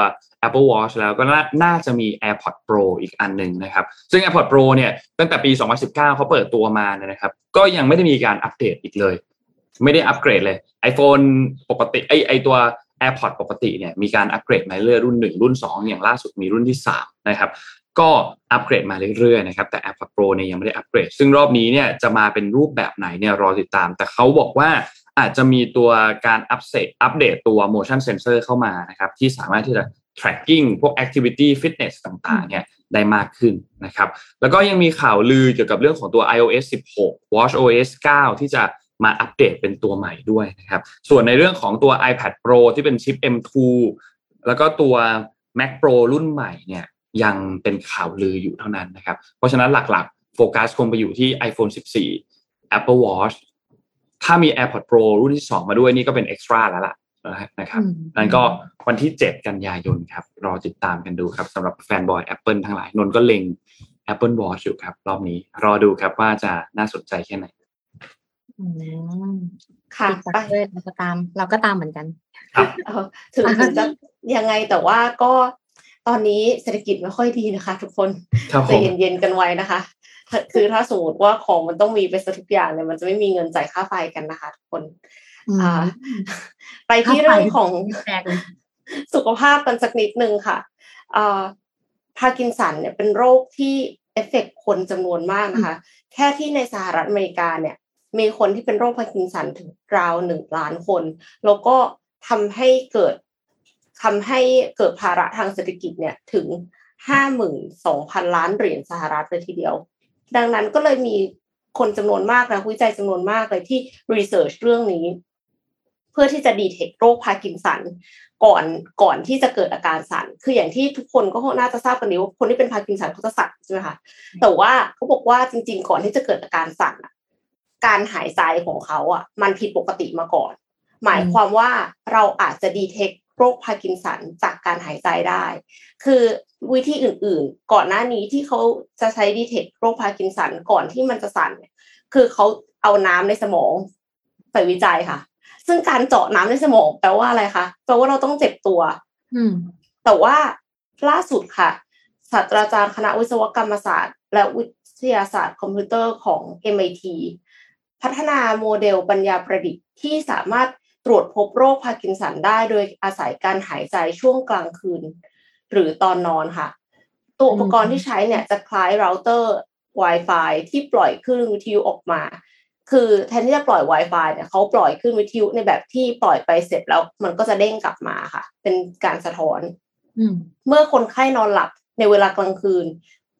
Apple Watch แล้วก็น่าจะมี AirPods Pro อีกอันหนึ่งนะครับ ซึ่ง AirPods Pro เนี่ยตั้งแต่ปี 2019 เขาเปิดตัวมาเนี่ยนะครับ ก็ยังไม่ได้มีการอัปเดตอีกเลย ไม่ได้อัปเกรดเลย iPhone ปกติไอไอตัว AirPods ปกติเนี่ยมีการอัปเกรดมาเรื่อยรุ่น 1 รุ่น 2 อย่างล่าสุดมีรุ่นที่ 3 นะครับ ก็อัปเกรดมาเรื่อยๆนะครับแต่ AirPods Pro เนี่ยยังไม่ได้อัปเกรด ซึ่งรอบนี้เนี่ยจะมาเป็นรูปแบบไหนเนี่ยรอติดตาม แต่เขาบอกว่าอาจจะมีตัวการอัปเดตอัปเดตตัว motion sensor เข้ามานะครับที่สามารถที่จะ tracking พวก activity fitness ต่างๆเนี่ยได้มากขึ้นนะครับ แล้วก็ยังมีข่าวลือเกี่ยวกับเรื่องของตัว iOS 16 watchOS 9 ที่จะ มาอัปเดตเป็นตัวใหม่ด้วยนะครับส่วนในเรื่องของตัว iPad Pro ที่เป็นชิป M2 แล้วก็ตัว Mac Pro รุ่นใหม่เนี่ยยังเป็นข่าวลืออยู่เท่านั้นนะครับ เพราะฉะนั้นหลักๆ โฟกัสคงไปอยู่ที่ iPhone 14 Apple Watch ถ้ามี AirPods Pro รุ่นที่ 2 มาด้วยนี่ก็เป็น extra แล้วล่ะนะครับนั่นก็วันที่ 7 กันยายนครับ รอติดตามกันดูครับสำหรับแฟนบอย Apple ทั้งหลาย นนก็เล็ง Apple Watch อยู่ครับ รอบนี้ รอดูครับว่าจะน่าสนใจแค่ไหน ค่ะไปเราก็ตาม เราก็ตามเหมือนกันถึงถึงจะยังไงแต่ว่าก็ตอนนี้เศรษฐกิจไม่ค่อยดีนะคะ ทุกคนใจเย็นๆกันไว้นะคะ คือถ้าสมมติว่าของมันต้องมีไปสักทุกอย่างเนี่ยมันจะไม่มีเงินจ่ายค่าไฟกันนะคะ ทุกคนอ่าไปที่เรื่องของสุขภาพกันสักนิดนึงค่ะอ่าพาร์กินสันเนี่ยเป็นโรคที่ affect คนจำนวนมากนะคะ แค่ที่ในสหรัฐอเมริกาเนี่ย มีคนที่เป็นโรคพาร์กินสันถึงราวหนึ่งล้านคน แล้วก็ทำให้เกิดทำให้เกิดภาระทางเศรษฐกิจเนี่ยถึงห้าหมื่นสองพันล้านเหรียญสหรัฐเลยทีเดียว ดังนั้นก็เลยมีคนจำนวนมากนักวิจัยจำนวนมากเลยที่research เรื่องนี้ เพื่อที่จะ detect โรคพาร์กินสันก่อนก่อนที่จะเกิดอาการสั่นคืออย่างที่ทุกคนก็น่าจะทราบกันดีว่าคนที่เป็นพาร์กินสันเขาจะสั่นใช่ไหมคะแต่ว่าเขาบอกว่าจริง ๆ ก่อนที่จะเกิดอาการสั่น การหายใจของเขาอะ มันผิดปกติมาก่อน หมายความว่าเราอาจจะ detect โรคพาร์กินสันจากการหายใจได้ คือวิธีอื่นๆ ก่อนหน้านี้ที่เขาจะใช้ detect โรคพาร์กินสันก่อนที่มันจะสั่นคือเขาเอาน้ำในสมองไปวิจัยค่ะ ซึ่งการเจาะน้ำในสมองแปลว่าอะไรคะแปลว่าเราต้องเจ็บตัว อืม แต่ว่าล่าสุดค่ะศาสตราจารย์คณะวิศวกรรมศาสตร์ และวิทยาศาสตร์คอมพิวเตอร์ของ MIT พัฒนาโมเดลปัญญาประดิษฐ์ที่สามารถตรวจพบโรคพาร์กินสันได้โดยอาศัยการหายใจช่วงกลางคืน หรือตอนนอนค่ะ ตัวอุปกรณ์ที่ใช้เนี่ยจะคล้ายเราเตอร์ Wi-Fi ที่ปล่อยคลื่นวิทยุออกมา คือแทนที่จะปล่อย Wi-Fi เนี่ยเขาปล่อยคลื่นวิทยุในแบบที่ปล่อยไปเสร็จแล้วมันก็จะเด้งกลับมาค่ะ เป็นการสะท้อนเมื่อคนไข้นอนหลับในเวลากลางคืน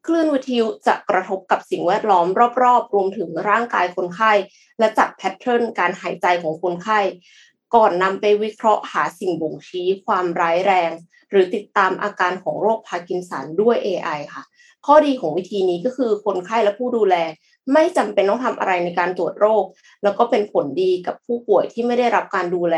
คลื่นวิทยุจะกระทบกับสิ่งแวดล้อมรอบๆ รวมถึงร่างกายคนไข้ และจับแพทเทิร์นการหายใจของคนไข้ ก่อนนำไปวิเคราะห์หาสิ่งบ่งชี้ความร้ายแรง หรือติดตามอาการของโรคพาร์กินสันด้วย AI ค่ะ ข้อดีของวิธีนี้ก็คือคนไข้และผู้ดูแล ไม่จำเป็นต้องทำอะไรในการตรวจโรค แล้วก็เป็นผลดีกับผู้ป่วยที่ไม่ได้รับการดูแล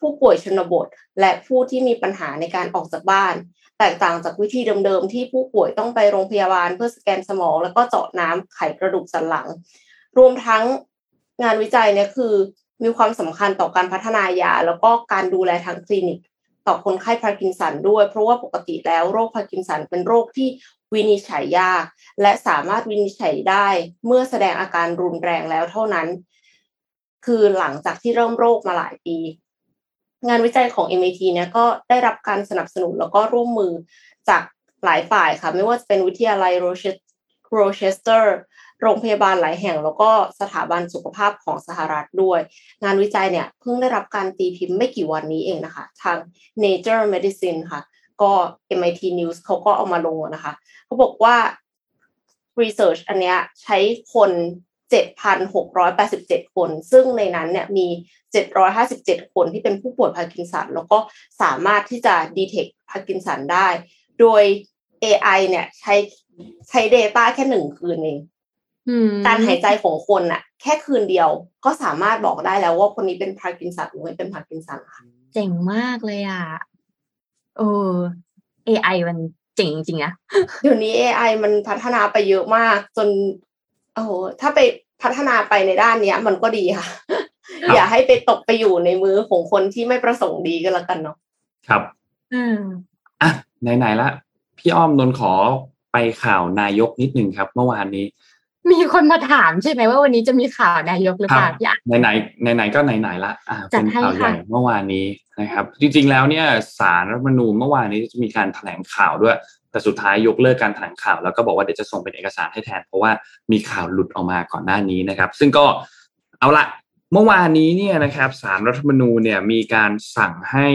ผู้ป่วยชนบท และผู้ที่มีปัญหาในการออกจากบ้าน แตกต่างจากวิธีเดิมๆ ที่ผู้ป่วยต้องไปโรงพยาบาล เพื่อสแกนสมอง แล้วก็เจาะน้ำไขกระดูกสันหลัง รวมทั้งงานวิจัยเนี่ยคือ มีความสำคัญต่อการพัฒนายา แล้วก็การดูแลทางคลินิกต่อคนไข้พาร์กินสันด้วย เพราะว่าปกติแล้วโรคพาร์กินสันเป็นโรคที่ วินิจฉัยยาก และสามารถวินิจฉัยได้ เมื่อแสดงอาการรุนแรงแล้วเท่านั้น คือหลังจากที่เริ่มโรคมาหลายปี งานวิจัยของ MIT เนี่ยก็ได้รับการสนับสนุนแล้วก็ร่วมมือจากหลายฝ่ายค่ะ ไม่ว่าจะเป็นวิทยาลัยโรเชสเตอร์โรงพยาบาลหลายแห่ง แล้วก็สถาบันสุขภาพของสหรัฐด้วย งานวิจัยเนี่ยเพิ่งได้รับการตีพิมพ์ไม่กี่วันนี้เองนะคะ ทาง Nature Medicine ค่ะ ก็ MIT News เขาก็เอามาลงนะคะเขาบอกว่า research อันเนี้ยใช้คน 7,687 คน ซึ่งในนั้นเนี่ยมี 757 คนที่เป็นผู้ป่วยพาร์กินสัน แล้วก็สามารถที่จะ detect พาร์กินสันได้ โดย AI เนี่ยใช้ใช้ Data แค่หนึ่งคืนเองการหายใจของคนน่ะแค่คืนเดียวก็สามารถบอกได้แล้วว่าคนนี้เป็นพาร์กินสันหรือไม่เป็นพาร์กินสันค่ะเจ๋งมากเลยอะ เออ AI มันเจ๋งจริงอะเดี๋ยวนี้ AI มันพัฒนาไปเยอะมาก จนโอ้โหถ้าไปพัฒนาไปในด้านเนี้ย มันก็ดีค่ะ อย่าให้ไปตกไปอยู่ในมือของคนที่ไม่ประสงค์ดีก็แล้วกันเนาะครับ อืมอะไหนๆละพี่อ้อมนนขอไปข่าวนายกนิดนึงครับ เมื่อวานนี้ มีคนมาถามใช่ไหมว่าวันนี้จะมีข่าวนายกหรือเปล่าอยากไหนๆไหนๆก็ไหนๆละอ่าเป็นข่าวใหญ่เมื่อวานนี้ นะครับจริงๆแล้วเนี่ยสารรัฐมนูญเมื่อวานนี้จะมีการแถลงข่าวด้วย แต่สุดท้ายยกเลิกการแถลงข่าว แล้วก็บอกว่าเดี๋ยวจะส่งเป็นเอกสารให้แทน เพราะว่ามีข่าวหลุดออกมาก่อนหน้านี้นะครับ ซึ่งก็เอาละเมื่อวานนี้เนี่ยนะครับสารรัฐมนูญเนี่ยมีการสั่งให้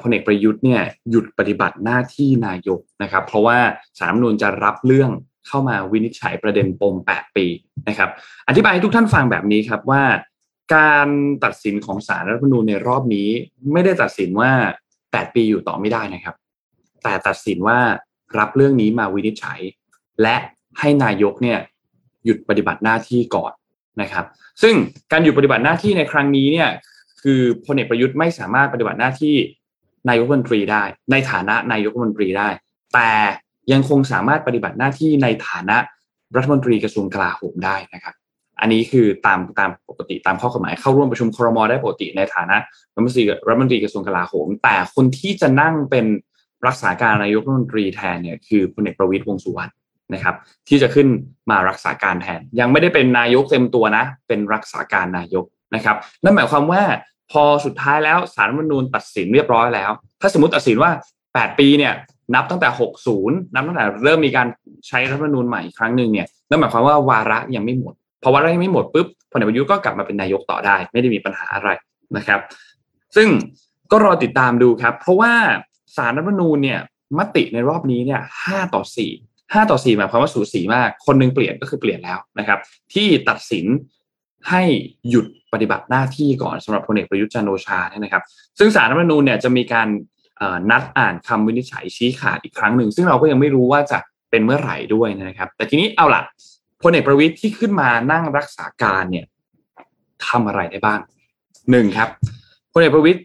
พลเอกประยุทธ์เนี่ยหยุดปฏิบัติหน้าที่นายกนะครับ เพราะว่าสารรัฐมนูญจะรับเรื่องเข้ามาวินิจฉัยประเด็นปม 8 ปีนะครับ อธิบายให้ทุกท่านฟังแบบนี้ครับว่า การตัดสินของสารรัฐธรรมนูญในรอบนี้ไม่ได้ตัดสินว่า 8 ปีอยู่ต่อไม่ได้นะครับ แต่ตัดสินว่ารับเรื่องนี้มาวินิจฉัย และให้นายกเนี่ยหยุดปฏิบัติหน้าที่ก่อนนะครับ ซึ่งการหยุดปฏิบัติหน้าที่ในครั้งนี้เนี่ยคือพลเอกประยุทธ์ไม่สามารถปฏิบัติหน้าที่นายกรัฐมนตรีได้ ในฐานะนายกรัฐมนตรีได้ แต่ยังคงสามารถปฏิบัติหน้าที่ในฐานะรัฐมนตรีกระทรวงกลาโหมได้นะครับ อันนี้คือตามตามปกติตามข้อกฎหมายเข้าร่วมประชุมครมได้ปกติในฐานะรัฐมนตรีรัฐมนตรีกระทรวงกลาโหม แต่คนที่จะนั่งเป็นรักษาการนายกรัฐมนตรีแทนเนี่ยคือพลเอกประวิตยวงสุวรรณนะครับ ที่จะขึ้นมารักษาการแทน ยังไม่ได้เป็นนายกเต็มตัวนะ เป็นรักษาการนายกนะครับนั่นหมายความว่าพอสุดท้ายแล้วสารรัฐมนูญตัดสินเรียบร้อยแล้ว ถ้าสมมติตัดสินว่า 8 ปีเนี่ยนับตั้งแต่ 60 นับตั้งแต่เริ่มมีการใช้รัฐมนูญใหม่ครั้งหนึ่งเนี่ยนั่นหมายความว่าวาระยังไม่หมด อวาระยังไม่หมดปุ๊บพลเอกประยุทธ์ก็กลับมาเป็นนายกต่อได้ ไม่ได้มีปัญหาอะไรนะครับ ซึ่งก็รอติดตามดูครับ เพราะว่าสารรัฐมนูญเนี่ยมติในรอบนี้เนี่ยห้าต่อสี่ห้าต่อสี่หมายความว่าสูสีมาก คนนึงเปลี่ยนก็คือเปลี่ยนแล้วนะครับ ที่ตัดสินให้หยุดปฏิบัติหน้าที่ก่อนสำหรับพลเอกประยุทธ์จันโอชาเนี่ยนะครับ ซึ่งสารรัฐมนูญเนี่ยจะมีการนัดอ่านคำวินิจฉัยชี้ขาดอีกครั้งหนึ่ง ซึ่งเราก็ยังไม่รู้ว่าจะเป็นเมื่อไหร่ด้วยนะครับ แต่ทีนี้เอาล่ะ พลเอกประวิทย์ที่ขึ้นมานั่งรักษาการเนี่ยทำอะไรได้บ้างหนึ่งครับพลเอกประวิทย์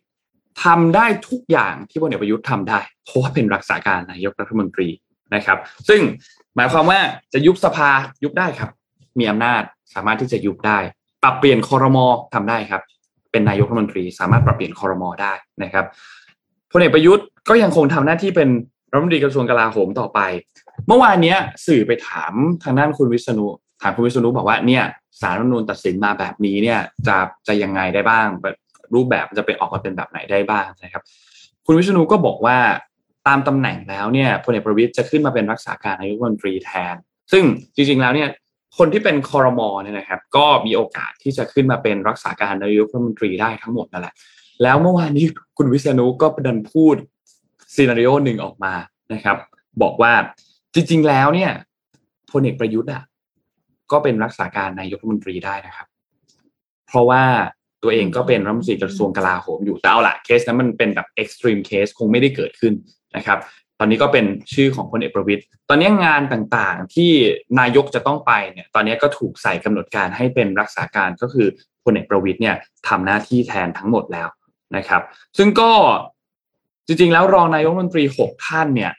ทำได้ทุกอย่างที่พลเอกประยุทธ์ทำได้ เพราะว่าเป็นรักษาการนายกรัฐมนตรีนะครับ ซึ่งหมายความว่าจะยุบสภายุบได้ครับ มีอำนาจสามารถที่จะยุบได้ ปรับเปลี่ยนคอรมอทำได้ครับ เป็นนายกรัฐมนตรี สามารถปรับเปลี่ยนคอรมอได้นะครับพลเอกประยุทธ์ก็ยังคงทำหน้าที่เป็นรัฐมนตรีกระทรวงกลาโหมต่อไป เมื่อวานนี้สื่อไปถามทางด้านคุณวิษณุถามคุณวิษณุบอกว่าเนี่ยสารรัฐมนูญตัดสินมาแบบนี้เนี่ยจะจะยังไงได้บ้าง รูปแบบจะเป็นออกมาเป็นแบบไหนได้บ้างนะครับคุณวิษณุก็บอกว่าตามตำแหน่งแล้วเนี่ยพลเอกประวิตยจะขึ้นมาเป็นรักษาการนายกรัฐมนตรีแทน ซึ่งจริงๆแล้วเนี่ยคนที่เป็นคอรมอเนี่ยนะครับก็มีโอกาสที่จะขึ้นมาเป็นรักษาการนายกรัฐมนตรีได้ทั้งหมดนั่นแหละแล้วเมื่อวานนี้คุณวิษณุก็ประดันพูดซีนารีโอหนึ่งออกมานะครับ บอกว่า จริง ๆ แล้วเนี่ยพลเอกประยุทธ์อะก็เป็นรักษาการนายกรัฐมนตรีได้นะครับ เพราะว่าตัวเองก็เป็นรัฐมนตรีกระทรวงกลาโหมอยู่แต่เอาละเคสนั้นมันเป็นแบบ extreme case คงไม่ได้เกิดขึ้นนะครับ ตอนนี้ก็เป็นชื่อของพลเอกประวิตร ตอนนี้งานต่างๆที่นายกจะต้องไปเนี่ย ตอนนี้ก็ถูกใส่กำหนดการให้เป็นรักษาการก็คือพลเอกประวิตรเนี่ยทำหน้าที่แทนทั้งหมดแล้วนะครับ ซึ่งก็จริงๆแล้วรองนายกรัฐมนตรีหกท่านเนี่ย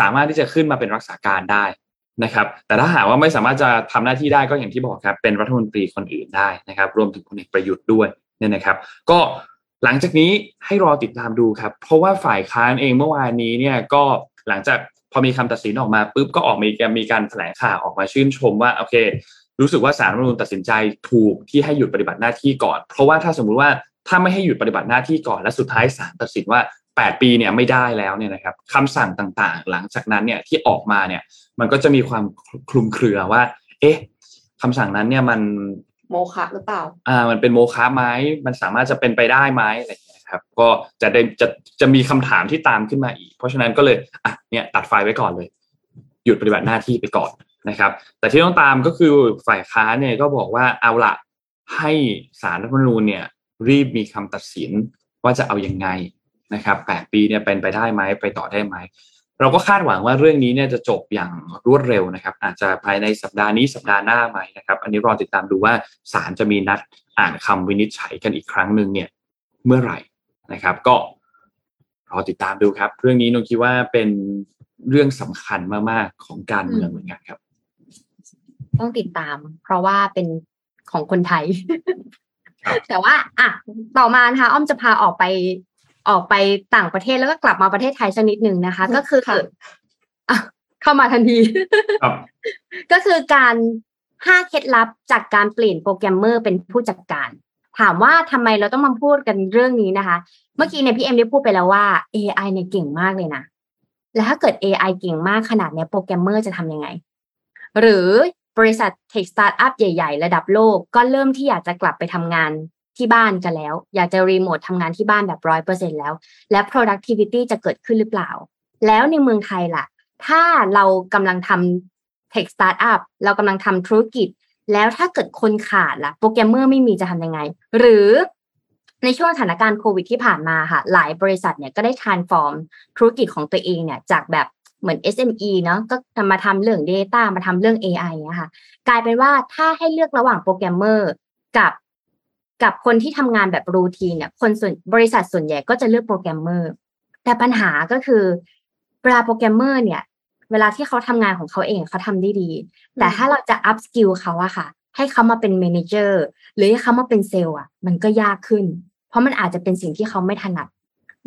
สามารถที่จะขึ้นมาเป็นรักษาการได้นะครับ แต่ถ้าหากว่าไม่สามารถจะทำหน้าที่ได้ก็อย่างที่บอกครับ เป็นรัฐมนตรีคนอื่นได้นะครับ รวมถึงพลเอกประยุทธ์ด้วยเนี่ยนะครับ ก็หลังจากนี้ให้รอติดตามดูครับ เพราะว่าฝ่ายค้านเองเมื่อวานนี้เนี่ยก็หลังจากพอมีคำตัดสินออกมาปุ๊บก็ออกมีมีการแถลงข่าวออกมาชื่นชมว่าโอเค รู้สึกว่าสารรัฐมนูญตัดสินใจถูกที่ให้หยุดปฏิบัติหน้าที่ก่อน เพราะว่าถ้าสมมุติว่าถ้าไม่ให้หยุดปฏิบัติหน้าที่ก่อนและสุดท้ายศาลตัดสินว่า 8 ปีเนี่ยไม่ได้แล้วเนี่ยนะครับคำสั่งต่างๆ หลังจากนั้นเนี่ยที่ออกมาเนี่ยมันก็จะมีความคลุมเครือว่า เอ๊ะคำสั่งนั้นเนี่ยมันโมฆะหรือเปล่า อ่า มันเป็นโมฆะไหมมันสามารถจะเป็นไปได้ไหมอะไรอย่างเงี้ยครับ ก็จะได้จะจะมีคำถามที่ตามขึ้นมาอีก เพราะฉะนั้นก็เลยอะเนี่ยตัดไฟไว้ก่อนเลย หยุดปฏิบัติหน้าที่ไปก่อนนะครับ แต่ที่ต้องตามก็คือฝ่ายค้าเนี่ยก็บอกว่าเอาละให้สารรัฐมนูญเนี่ยรีบมีคำตัดสินว่าจะเอาอยัางไง นะครับแปดปีเนี่ยเป็นไปได้ไหมไปต่อได้ไหมเราก็คาดหวังว่าเรื่องนี้เนี่ยจะจบอย่างรวดเร็วนะครับ อาจจะภายในสัปดาห์นี้สัปดาห์หน้าไหมนะครับ อันนี้รอติดตามดูว่าศาลจะมีนัดอ่านคำวินิจฉัยกันอีกครั้งหนึ่งเนี่ยเมื่อไหร่นะครับ ก็รอติดตามดูครับ เรื่องนี้นงคิดว่าเป็นเรื่องสำคัญมากๆของการเมืองเหมือนกันครับ ต้องติดตาม เพราะว่าเป็นของคนไทย แต่ว่า อะ ต่อมานะคะอ้อมจะพาออกไป ออกไปต่างประเทศแล้วก็กลับมาประเทศไทยสักนิดหนึ่งนะคะ ก็คือเข้ามาทันทีก็คือการห้าเคล็ดลับจากการเปลี่ยนโปรแกรมเมอร์เป็นผู้จัดการ ถามว่าทำไมเราต้องมาพูดกันเรื่องนี้นะคะ เมื่อกี้เนี่ยพี่เอ็มได้พูดไปแล้วว่า AI เนี่ยเก่งมากเลยนะแล้วถ้าเกิด AI เก่งมากขนาดนี้โปรแกรมเมอร์จะทำยังไง หรือบริษัท tech startup ใหญ่ ๆ ระดับโลกก็เริ่มที่อยากจะกลับไปทำงาน ที่บ้านกันแล้ว อยากจะรีโมททำงานที่บ้านแบบร้อยเปอร์เซ็นต์แล้ว และ productivity จะเกิดขึ้นหรือเปล่า แล้วในเมืองไทยล่ะ ถ้าเรากำลังทำ tech startup เรากำลังทำธุรกิจ แล้วถ้าเกิดคนขาดล่ะ โปรแกรมเมอร์ไม่มีจะทำยังไง หรือในช่วงสถานการณ์โควิดที่ผ่านมาค่ะ หลายบริษัทเนี่ยก็ได้ transform ธุรกิจของตัวเองเนี่ยจากแบบเหมือน SME เนาะก็มาทำเรื่อง Data มาทำเรื่อง AI นี่ยค่ะกลายเป็นว่าถ้าให้เลือกระหว่างโปรแกรมเมอร์กับ กับคนที่ทำงานแบบ routine เนี่ยคนส่วนบริษัทส่วนใหญ่ก็จะเลือกโปรแกรมเมอร์แต่ปัญหาก็คือเวลาโปรแกรมเมอร์เนี่ย เวลาที่เขาทำงานของเขาเองเขาทำได้ดี แต่ถ้าเราจะ upskill เขาอะค่ะ ให้เขามาเป็น manager หรือให้เขามาเป็นเซลล์อะมันก็ยากขึ้น เพราะมันอาจจะเป็นสิ่งที่เขาไม่ถนัด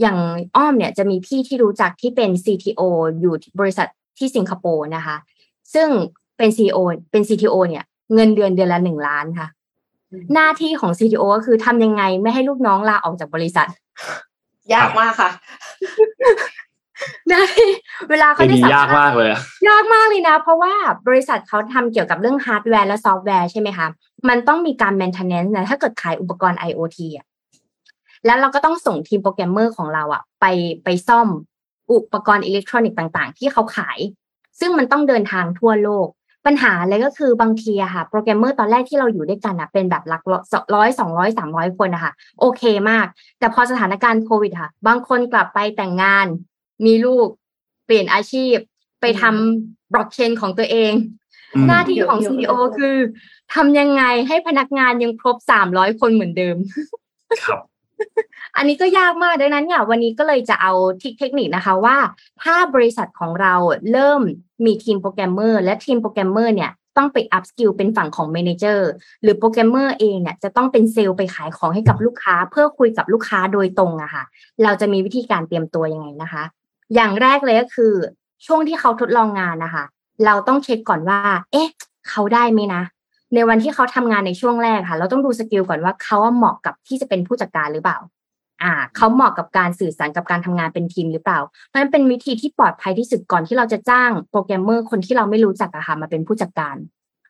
อย่างอ้อมเนี่ยจะมีพี่ที่รู้จักที่เป็น CTO อยู่บริษัทที่สิงคโปร์นะคะ ซึ่งเป็น CEO เป็น CTO เนี่ยเงินเดือนเดือนละหนึ่งล้านค่ะ หน้าที่ของ CTO ก็คือทำยังไงไม่ให้ลูกน้องลาออกจากบริษัท ยากมากค่ะหน้าที่เวลาเขาได้สัมภาษณ์ยากมากเลยยากมากเลยนะ เพราะว่าบริษัทเขาทำเกี่ยวกับเรื่องฮาร์ดแวร์และซอฟต์แวร์ใช่ไหมคะมันต้องมีการ maintenance นะถ้าเกิดขายอุปกรณ์ IoT อะแล้วเราก็ต้องส่งทีมโปรแกรมเมอร์ของเราอะ ไปไปซ่อมอุปกรณ์อิเล็กทรอนิกส์ต่าง ๆ ที่เขาขาย ซึ่งมันต้องเดินทางทั่วโลก ปัญหาเลยก็คือบางทีอะค่ะ โปรแกรมเมอร์ตอนแรกที่เราอยู่ด้วยกันอะเป็นแบบหลักร้อยสองร้อยสามร้อยคนอะค่ะโอเคมาก แต่พอสถานการณ์โควิดค่ะ บางคนกลับไปแต่งงาน มีลูก เปลี่ยนอาชีพ ไปทำบล็อกเชนของตัวเอง หน้าที่ของ CEO คือทำยังไงให้พนักงานยังครบสามร้อยคนเหมือนเดิม ครับ อันนี้ก็ยากมากดังนั้นเนี่ยวันนี้ก็เลยจะเอาทิคเทคนิคนะคะว่า ถ้าบริษัทของเราเริ่มมีทีมโปรแกรมเมอร์และทีมโปรแกรมเมอร์เนี่ยต้องไป upskill เป็นฝั่งของ manager หรือโปรแกรมเมอร์เองเนี่ยจะต้องเป็นเซลล์ไปขายของให้กับลูกค้า เพื่อคุยกับลูกค้าโดยตรงอะค่ะ เราจะมีวิธีการเตรียมตัวยังไงนะคะ อย่างแรกเลยก็คือ ช่วงที่เขาทดลองงานนะคะ เราต้องเช็คก่อนว่า เอ๊ะ เขาได้ไหมนะ ในวันที่เขาทำงานในช่วงแรกค่ะ เราต้องดู skill ก่อนว่าเขาเหมาะกับที่จะเป็นผู้จัดการหรือเปล่า อ่าเขาเหมาะกับการสื่อสารกับการทำงานเป็นทีมหรือเปล่า เพราะฉะนั้นเป็นวิธีที่ปลอดภัยที่สุดก่อนที่เราจะจ้างโปรแกรมเมอร์คนที่เราไม่รู้จักอะค่ะมาเป็นผู้จัดการ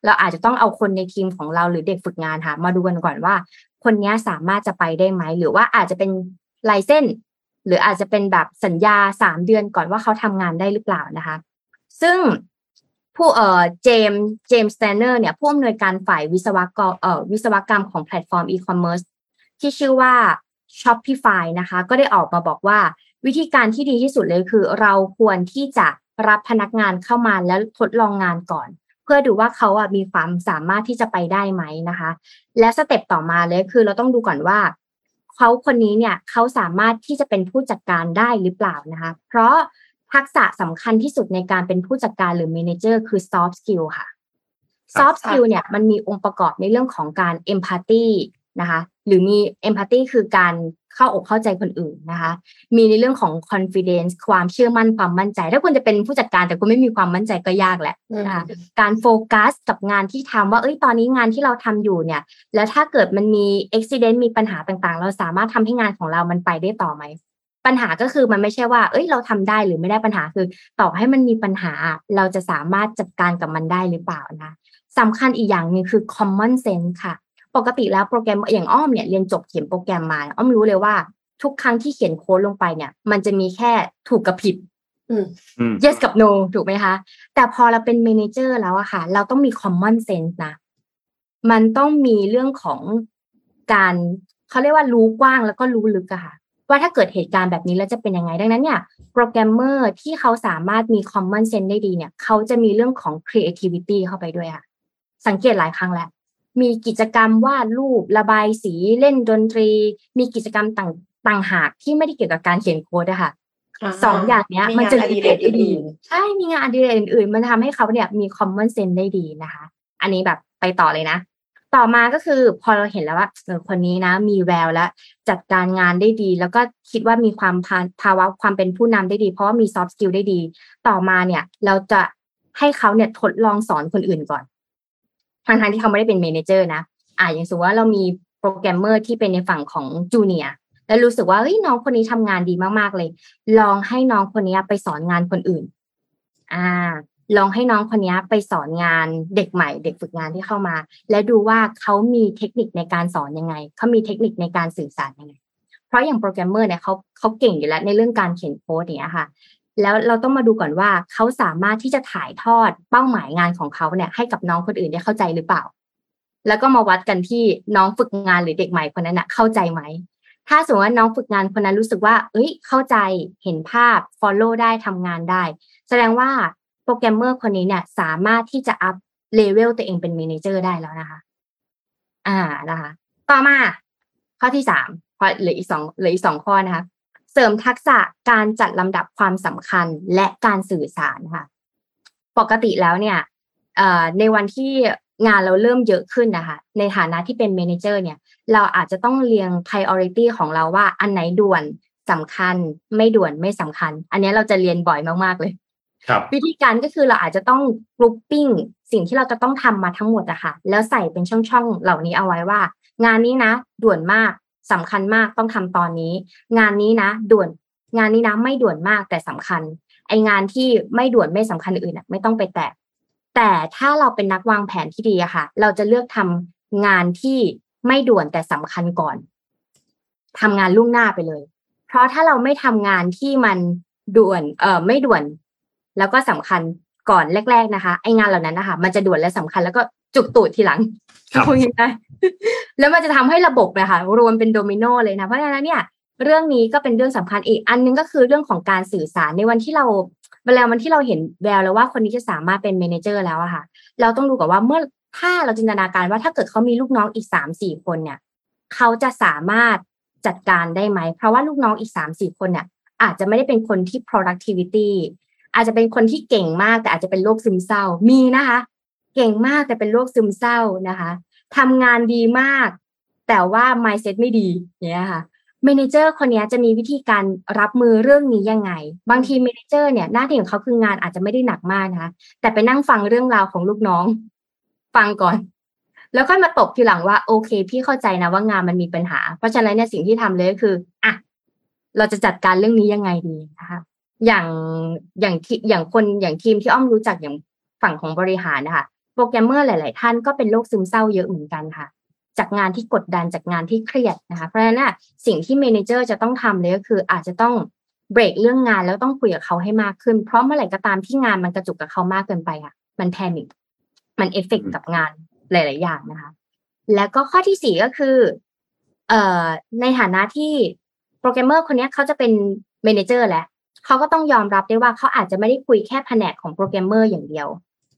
เราอาจจะต้องเอาคนในทีมของเราหรือเด็กฝึกงานค่ะ มาดูกันก่อนว่า คนนี้สามารถจะไปได้ไหมหรือว่าอาจจะเป็นลายเส้น หรืออาจจะเป็นแบบสัญญาสามเดือนก่อนว่าเขาทำงานได้หรือเปล่านะคะ ซึ่ง ผู้เอ่อเจมเจมส์สแตนเนอร์เนี่ยผู้อำนวยการฝ่ายวิศวกรเอ่อวิศวกรรมของแพลตฟอร์มอีคอมเมิร์ซที่ชื่อว่า Shopify นะคะ ก็ได้ออกมาบอกว่าวิธีการที่ดีที่สุดเลยคือ เราควรที่จะรับพนักงานเข้ามาแล้วทดลองงานก่อน เพื่อดูว่าเขาอะมีความสามารถที่จะไปได้ไหมนะคะ และสเต็ปต่อมาเลยคือเราต้องดูก่อนว่าเขาคนนี้เนี่ยเขาสามารถที่จะเป็นผู้จัดการได้หรือเปล่านะคะ เพราะ ทักษะสำคัญที่สุดในการเป็นผู้จัดการหรือเมนเจอร์คือ soft skill ค่ะ soft skill เนี่ยมันมีองค์ประกอบในเรื่องของการ empathy นะคะ หรือมี empathy คือการเข้าอกเข้าใจคนอื่นนะคะ มีในเรื่องของ confidence ความเชื่อมั่นความมั่นใจ ถ้าคุณจะเป็นผู้จัดการแต่คุณไม่มีความมั่นใจก็ยากแหละนะคะการโฟกัสกับงานที่ทำว่าเอ้ยตอนนี้งานที่เราทำอยู่เนี่ย แล้วถ้าเกิดมันมี accident มีปัญหาต่างๆ เราสามารถทำให้งานของเรามันไปได้ต่อไหม ปัญหาก็คือมันไม่ใช่ว่า เอ้ย เราทำได้หรือไม่ได้ปัญหาคือ ต่อให้มันมีปัญหา เราจะสามารถจัดการกับมันได้หรือเปล่านะสำคัญอีกอย่างนึงคือ common sense ค่ะ ปกติแล้วโปรแกรมอย่างอ้อมเนี่ยเรียนจบเขียนโปรแกรมมาอ้อมรู้เลยว่าทุกครั้งที่เขียนโค้ดลงไปเนี่ย มันจะมีแค่ถูกกับผิด yes กับ no ถูกไหมคะ แต่พอเราเป็น manager แล้วอะค่ะ เราต้องมี common sense นะ มันต้องมีเรื่องของการเขาเรียกว่ารู้กว้างแล้วก็รู้ลึกอะค่ะ ว่าถ้าเกิดเหตุการณ์แบบนี้แล้วจะเป็นยังไง ดังนั้นเนี่ยโปรแกรมเมอร์ที่เขาสามารถมี common sense ได้ดีเนี่ย เขาจะมีเรื่องของ creativity เข้าไปด้วยค่ะ สังเกตหลายครั้งแล้ว มีกิจกรรมวาดรูประบายสีเล่นดนตรี มีกิจกรรมต่างต่างหากที่ไม่ได้เกี่ยวกับการเขียนโค้ดอะค่ะสองอย่างเนี้ย มันจะรีเลทได้ดีใช่มีงานอดิเรกอื่น ๆ มันทำให้เขาเนี่ยมี common sense ได้ดีนะคะ อันนี้แบบไปต่อเลยนะ ต่อมาก็คือพอเราเห็นแล้วว่าเออคนนี้นะมีแววแล้วจัดการงานได้ดี แล้วก็คิดว่ามีความภาวะความเป็นผู้นำได้ดี เพราะามี soft skill ได้ดี ต่อมาเนี่ยเราจะให้เขาเนี่ยทดลองสอนคนอื่นก่อนทางทางที่เขาไม่ได้เป็น manager นะอ่าอย่างสมมติว่าเรามีโปรแกรมเมอร์ที่เป็นในฝั่งของจูเนียแล้วรู้สึกว่าเฮ้ยน้องคนนี้ทำงานดีมากๆเลย ลองให้น้องคนนี้ไปสอนงานคนอื่น อ่า ลองให้น้องคนนี้ไปสอนงานเด็กใหม่ เด็กฝึกงานที่เข้ามา และดูว่าเขามีเทคนิคในการสอนยังไงเขามีเทคนิคในการสื่อสารยังไง เพราะอย่างโปรแกรมเมอร์เนี่ยเขาเขาเก่งอยู่แล้วในเรื่องการเขียนโค้ดเนี้ยค่ะ แล้วเราต้องมาดูก่อนว่าเขาสามารถที่จะถ่ายทอดเป้าหมายงานของเขาเนี่ยให้กับน้องคนอื่นได้เข้าใจหรือเปล่า แล้วก็มาวัดกันที่น้องฝึกงานหรือเด็กใหม่คนนั้นนะเข้าใจไหมถ้าสมมติว่าน้องฝึกงานคนนั้นรู้สึกว่า เอ้ย เข้าใจ เห็นภาพ follow ได้ทำงานได้ แสดงว่า โปรแกรมเมอร์คนนี้เนี่ย สามารถที่จะ up level ตัวเองเป็น manager ได้แล้วนะคะ อ่านะคะ ต่อมา ข้อที่สามพอเหลืออีกสองเหลืออีกสองข้อนะคะ เสริมทักษะการจัดลำดับความสำคัญและการสื่อสารค่ะ ปกติแล้วเนี่ยในวันที่งานเราเริ่มเยอะขึ้นนะคะ ในฐานะที่เป็น manager เนี่ย เราอาจจะต้องเรียง priority ของเราว่าอันไหนด่วนสำคัญไม่ด่วนไม่สำคัญ อันนี้เราจะเรียนบ่อยมาก ๆ เลย วิธีการก็คือเราอาจจะต้อง grouping สิ่งที่เราจะต้องทำมาทั้งหมดอะค่ะ แล้วใส่เป็นช่องๆเหล่านี้เอาไว้ว่า งานนี้นะด่วนมากสำคัญมากต้องทำตอนนี้ งานนี้นะด่วน งานนี้นะไม่ด่วนมากแต่สำคัญ ไองานที่ไม่ด่วนไม่สำคัญอื่นอะไม่ต้องไปแตะแต่ถ้าเราเป็นนักวางแผนที่ดีอะค่ะ เราจะเลือกทำงานที่ไม่ด่วนแต่สำคัญก่อนทำงานล่วงหน้าไปเลย เพราะถ้าเราไม่ทำงานที่มันด่วนเอ่อไม่ด่วน แล้วก็สำคัญก่อนแรก ๆนะคะ ไองานเหล่านั้นนะคะ มันจะด่วนและสำคัญแล้วก็จุกตูดทีหลังพูดง่ายๆแล้วมันจะทำให้ระบบนะคะรวมเป็นโดมิโนเลยนะ เพราะฉะนั้นเนี่ยเรื่องนี้ก็เป็นเรื่องสำคัญอีกอันนึงก็คือเรื่องของการสื่อสารในวันที่เราเวลาวันที่เราเห็นแววแล้วว่าคนนี้จะสามารถเป็นเมนเจอร์แล้วอะค่ะ เราต้องดูกับว่าเมื่อถ้าเราจินตนาการว่าถ้าเกิดเขามีลูกน้องอีกสามสี่คนเนี่ยเขาจะสามารถจัดการได้ไหม เพราะว่าลูกน้องอีกสามสี่คนเนี่ยอาจจะไม่ได้เป็นคนที่ productivity อาจจะเป็นคนที่เก่งมากแต่อาจจะเป็นโรคซึมเศร้ามีนะคะ เก่งมากแต่เป็นโรคซึมเศร้านะคะทำงานดีมาก แต่ว่า mindset ไม่ดีเนี่ยค่ะเมนเจอร์คนนี้จะมีวิธีการรับมือเรื่องนี้ยังไง บางทีเมนเจอร์เนี่ยหน้าที่ของเขาคืองานอาจจะไม่ได้หนักมากนะคะแต่ไปนั่งฟังเรื่องราวของลูกน้อง ฟังก่อน แล้วค่อยมาตบทีหลังว่าโอเค พี่เข้าใจนะว่างานมันมีปัญหา เพราะฉะนั้นเนี่ยสิ่งที่ทำเลยก็คืออะเราจะจัดการเรื่องนี้ยังไงดีนะคะ อย่างอย่างที่อย่างคนอย่างทีมที่อ้อมรู้จักอย่างฝั่งของบริหารนะคะโปรแกรมเมอร์หลาย ๆ ท่านก็เป็นโรคซึมเศร้าเยอะเหมือนกันค่ะ จากงานที่กดดันจากงานที่เครียดนะคะ เพราะฉะนั้นสิ่งที่ manager จะต้องทำเลยก็คืออาจจะต้องเบรกเรื่องงานแล้วต้องคุยกับเขาให้มากขึ้น เพราะเมื่อไหร่ก็ตามที่งานมันกระจุกกับเขามากเกินไปค่ะ มัน panic มันเอฟเฟกกับงานหลาย ๆ อย่างนะคะ แล้วก็ข้อที่สี่ก็คือ เอ่อในฐานะที่โปรแกรมเมอร์คนนี้เขาจะเป็น manager แหละ เขาก็ต้องยอมรับได้ว่าเขาอาจจะไม่ได้คุยแค่แผนกของโปรแกรมเมอร์อย่างเดียว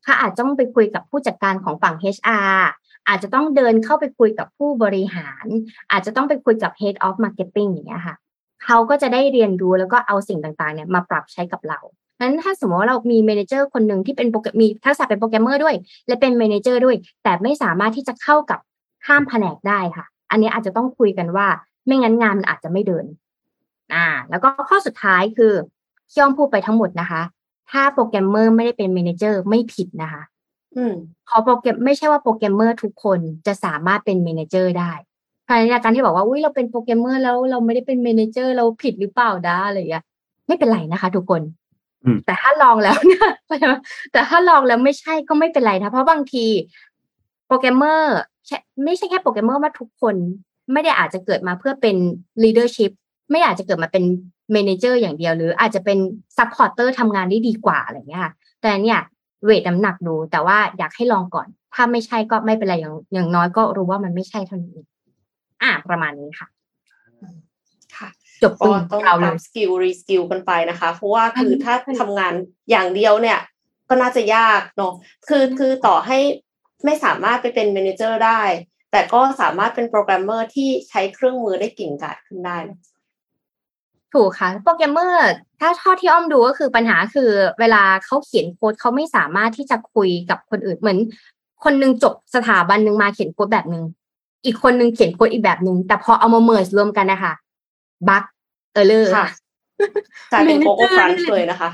เขาอาจจะต้องไปคุยกับผู้จัดการของฝั่ง HR อาจจะต้องเดินเข้าไปคุยกับผู้บริหาร อาจจะต้องไปคุยกับ Head of Marketing อย่างเงี้ยค่ะเขาก็จะได้เรียนรู้แล้วก็เอาสิ่งต่างๆเนี่ยมาปรับใช้กับเรานั้นถ้าสมมติว่าเรามี manager คนหนึ่งที่เป็นมีทักษะเป็นโปรแกรมเมอร์ด้วย และเป็น manager ด้วย แต่ไม่สามารถที่จะเข้ากับข้ามแผนกได้ค่ะ อันนี้อาจจะต้องคุยกันว่า ไม่งั้นงานมันอาจจะไม่เดิน อ่า แล้วก็ข้อสุดท้ายคือที่อ้อมพูดไปทั้งหมดนะคะ ถ้าโปรแกรมเมอร์ไม่ได้เป็น manager ไม่ผิดนะคะอืมพอโปรแกรมไม่ใช่ว่าโปรแกรมเมอร์ทุกคนจะสามารถเป็น manager ได้ภายในการที่บอกว่าอุ้ยเราเป็นโปรแกรมเมอร์แล้วเราไม่ได้เป็น manager เราผิดหรือเปล่าด้าอะไรอย่างเงี้ยไม่เป็นไรนะคะ ทุกคนแต่ถ้าลองแล้วเนี่ยแต่ถ้าลองแล้วไม่ใช่ก็ไม่เป็นไรนะเพราะบางที โปรแกรมเมอร์ไม่ใช่แค่โปรแกรมเมอร์มาทุกคน ไม่ได้อาจจะเกิดมาเพื่อเป็น leadership ไม่อาจจะเกิดมาเป็น manager อย่างเดียว หรืออาจจะเป็น supporter ทำงานได้ดีกว่าอะไรเงี้ยแต่เนี่ย weight น้ำหนักดูแต่ว่าอยากให้ลองก่อน ถ้าไม่ใช่ก็ไม่เป็นไรอย่างอย่างน้อยก็รู้ว่ามันไม่ใช่เท่านี้อ่าประมาณนี้ค่ะค่ะจบก็ต้องทำส kill reskill กันไปนะคะ เพราะว่าคือถ้าทำงานอย่างเดียวเนี่ย ก็น่าจะยากเนาะคือคือต่อให้ไม่สามารถไปเป็น manager ได้ แต่ก็สามารถเป็นโปรแกรมเมอร์ที่ใช้เครื่องมือได้เก่งกาจขึ้นได้ ถูกค่ะโปรแกรมเมอร์ถ้าทอดที่อ้อมดูก็คือปัญหาคือ เวลาเขาเขียนโค้ดเขาไม่สามารถที่จะคุยกับคนอื่นเหมือน คนนึงจบสถาบันหนึ่งมาเขียนโค้ดแบบหนึ่งอีกคนนึงเขียนโค้ดอีกแบบหนึ่งแต่พอเอามา merge รวมกันนะคะ bug เยอะเลยค่ะกลายเป็น Koko Krunch เลยนะคะ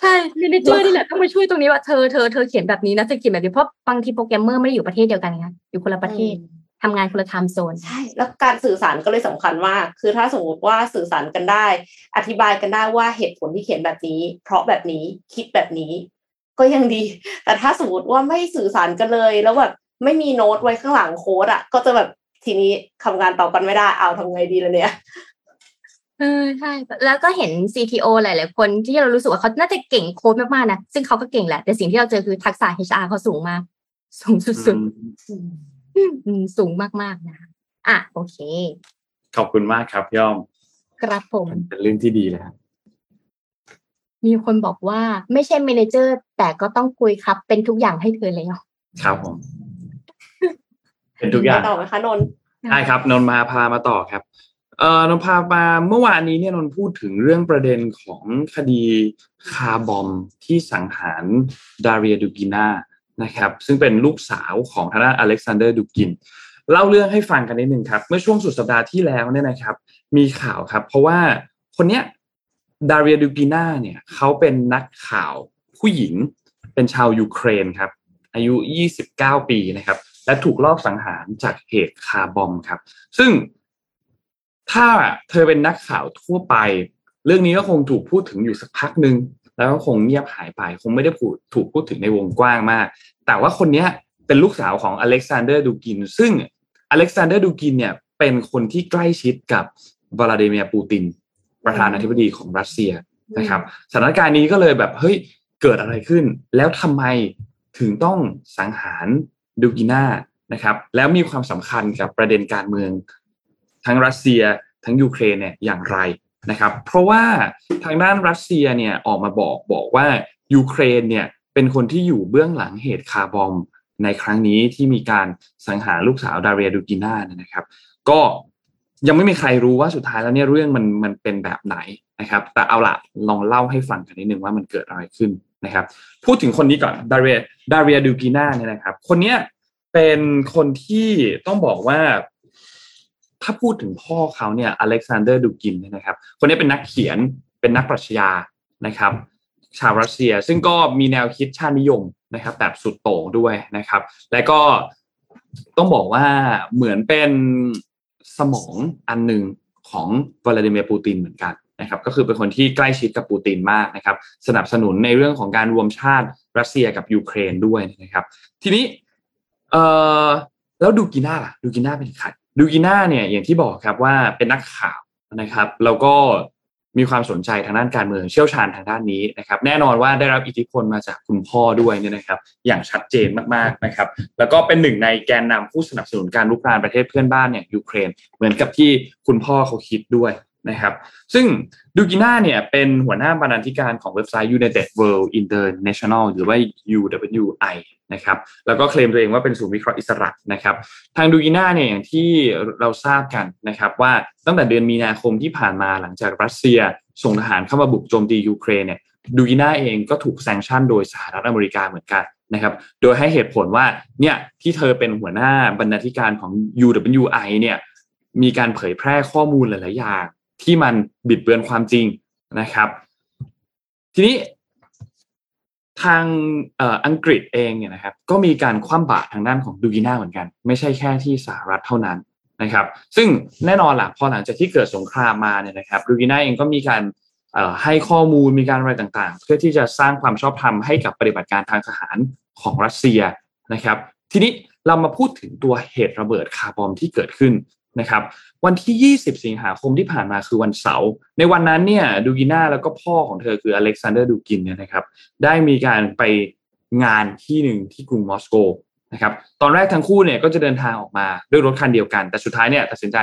ใช่ manager นี่แหละต้องมาช่วยตรงนี้ว่าเธอเธอเธอเขียนแบบนี้นะเธอเขียนแบบนี้เพราะบางทีโปรแกรมเมอร์ไม่ได้อยู่ประเทศเดียวกันไงอยู่คนละประเทศ ทำงานคนละ time zone ใช่แล้วการสื่อสารก็เลยสำคัญมากคือถ้าสมมติว่าสื่อสารกันได้ อธิบายกันได้ว่าเหตุผลที่เขียนแบบนี้ เพราะแบบนี้คิดแบบนี้ ก็ยังดี แต่ถ้าสมมติว่าไม่สื่อสารกันเลย แล้วแบบไม่มีโน้ตไว้ข้างหลังโค้ดอะ ก็จะแบบทีนี้ทำงานต่อกันไม่ได้เอาทำไงดีล่ะเนี่ยเออใช่แล้วก็เห็น CTO หลาย ๆ คนที่เรารู้สึกว่าเขาน่าจะเก่งโค้ดมาก ๆ นะ ซึ่งเขาก็เก่งแหละ แต่สิ่งที่เราเจอคือทักษะ HR เขาสูงมาก สูงสุด ๆ สูงมากๆนะคะอะโอเค ขอบคุณมากครับย่อม ครับผม เป็นเรื่องที่ดีแล้วมีคนบอกว่าไม่ใช่ manager แต่ก็ต้องคุยครับ เป็นทุกอย่างให้เธอเลยครับผม เป็นทุกอย่างต่อไหมคะนนใช่ครับ นนมาพามาต่อครับ เอ่อนนพามาเมื่อวานนี้เนี่ยนนพูดถึงเรื่องประเด็นของคดี car bomb ที่สังหารดาเรียดูกิน่า นะครับซึ่งเป็นลูกสาวของทางด้านอเล็กซานเดอร์ดูกิน เล่าเรื่องให้ฟังกันนิดนึงครับ เมื่อช่วงสุดสัปดาห์ที่แล้วเนี่ยนะครับ มีข่าวครับ เพราะว่าคนเนี้ยดาริเอดูกิน่าเนี่ยเขาเป็นนักข่าวผู้หญิงเป็นชาวยูเครนครับ อายุ 29 ปีนะครับ และถูกลอบสังหารจากเหตุคาร์บอมครับ ซึ่งถ้าเธอเป็นนักข่าวทั่วไป เรื่องนี้ก็คงถูกพูดถึงอยู่สักพักหนึ่ง แล้วก็คงเงียบหายไป คงไม่ได้พูดถูกพูดถึงในวงกว้างมาก แต่ว่าคนนี้เป็นลูกสาวของอเล็กซานเดอร์ดูกิน ซึ่งอเล็กซานเดอร์ดูกินเนี่ยเป็นคนที่ใกล้ชิดกับวลาดิเมียร์ปูติน ประธานาธิบดีของรัสเซียนะครับสถานการณ์นี้ก็เลยแบบเฮ้ยเกิดอะไรขึ้น แล้วทำไมถึงต้องสังหารดูกิน่านะครับ แล้วมีความสำคัญกับประเด็นการเมือง ทั้งรัสเซียทั้งยูเครนเนี่ยอย่างไร นะครับ เพราะว่าทางด้านรัสเซียเนี่ยออกมาบอกบอกว่ายูเครนเนี่ยเป็นคนที่อยู่เบื้องหลังเหตุ car bomb ในครั้งนี้ที่มีการสังหารลูกสาวดาเรียดูกิน่านะครับ ก็ยังไม่มีใครรู้ว่าสุดท้ายแล้วเนี่ยเรื่องมันมันเป็นแบบไหนนะครับ แต่เอาละลองเล่าให้ฟังกันนิดนึงว่ามันเกิดอะไรขึ้นนะครับ พูดถึงคนนี้ก่อนดาเรียดาเรียดูกิน่าเนี่ยนะครับ คนเนี้ยเป็นคนที่ต้องบอกว่า ถ้าพูดถึงพ่อเขาเนี่ยอเล็กซานเดอร์ดูกินนะครับ คนนี้เป็นนักเขียนเป็นนักปรัชญานะครับ ชาวรัสเซีย ซึ่งก็มีแนวคิดชาตินิยมนะครับ แบบสุดโต่งด้วยนะครับ และก็ต้องบอกว่าเหมือนเป็นสมองอันหนึ่งของวลาดิเมียร์ปูตินเหมือนกันนะครับ ก็คือเป็นคนที่ใกล้ชิดกับปูตินมากนะครับ สนับสนุนในเรื่องของการรวมชาติรัสเซียกับยูเครนด้วยนะครับ ทีนี้เอ่อแล้วดูกิน่าล่ะ ดูกิน่าเป็นใคร ดูกิน่าเนี่ยอย่างที่บอกครับว่าเป็นนักข่าวนะครับ แล้วก็มีความสนใจทางด้านการเมืองเชี่ยวชาญทางด้านนี้นะครับ แน่นอนว่าได้รับอิทธิพลมาจากคุณพ่อด้วยเนี่ยนะครับ อย่างชัดเจนมากๆนะครับ แล้วก็เป็นหนึ่งในแกนนำผู้สนับสนุนการลุกรานประเทศเพื่อนบ้านอย่างยูเครน เหมือนกับที่คุณพ่อเขาคิดด้วย นะครับซึ่งดูกิน่าเนี่ยเป็นหัวหน้าบรรณาธิการของเว็บไซต์ United World International หรือว่า UWI นะครับแล้วก็เคลมตัวเองว่าเป็นศูนย์วิเคราะห์อิสระนะครับทางดูกิน่าเนี่ยอย่างที่เราทราบกันนะครับว่าตั้งแต่เดือนมีนาคมที่ผ่านมาหลังจากรัสเซียส่งทหารเข้ามาบุกโจมตียูเครนเนี่ยดูกิน่าเองก็ถูก sanction โดยสหรัฐอเมริกาเหมือนกันนะครับโดยให้เหตุผลว่าเนี่ยที่เธอเป็นหัวหน้าบรรณาธิการของ UWI เนี่ยมีการเผยแพร่ข้อมูลหลาย ๆ อย่าง ที่มันบิดเบือนความจริงนะครับ ทีนี้ทางอังกฤษเองเนี่ยนะครับ ก็มีการคว่ำบาตรทางด้านของดูกิน่าเหมือนกัน ไม่ใช่แค่ที่สหรัฐเท่านั้นนะครับ ซึ่งแน่นอนล่ะพอหลังจากที่เกิดสงครามมาเนี่ยนะครับดูกิน่าเองก็มีการให้ข้อมูลมีการอะไรต่างๆ เพื่อที่จะสร้างความชอบธรรมให้กับปฏิบัติการทางทหารของรัสเซียนะครับ ทีนี้เรามาพูดถึงตัวเหตุระเบิด car bomb ที่เกิดขึ้น นะครับวันที่ 20 สิงหาคมที่ผ่านมาคือวันเสาร์ในวันนั้นเนี่ยดูกิน่าแล้วก็พ่อของเธอคืออเล็กซานเดอร์ดูกินเนี่ยนะครับได้มีการไปงานที่หนึ่งที่กรุงมอสโกนะครับตอนแรกทั้งคู่เนี่ยก็จะเดินทางออกมาด้วยรถคันเดียวกัน แต่สุดท้ายเนี่ยตัดสินใจ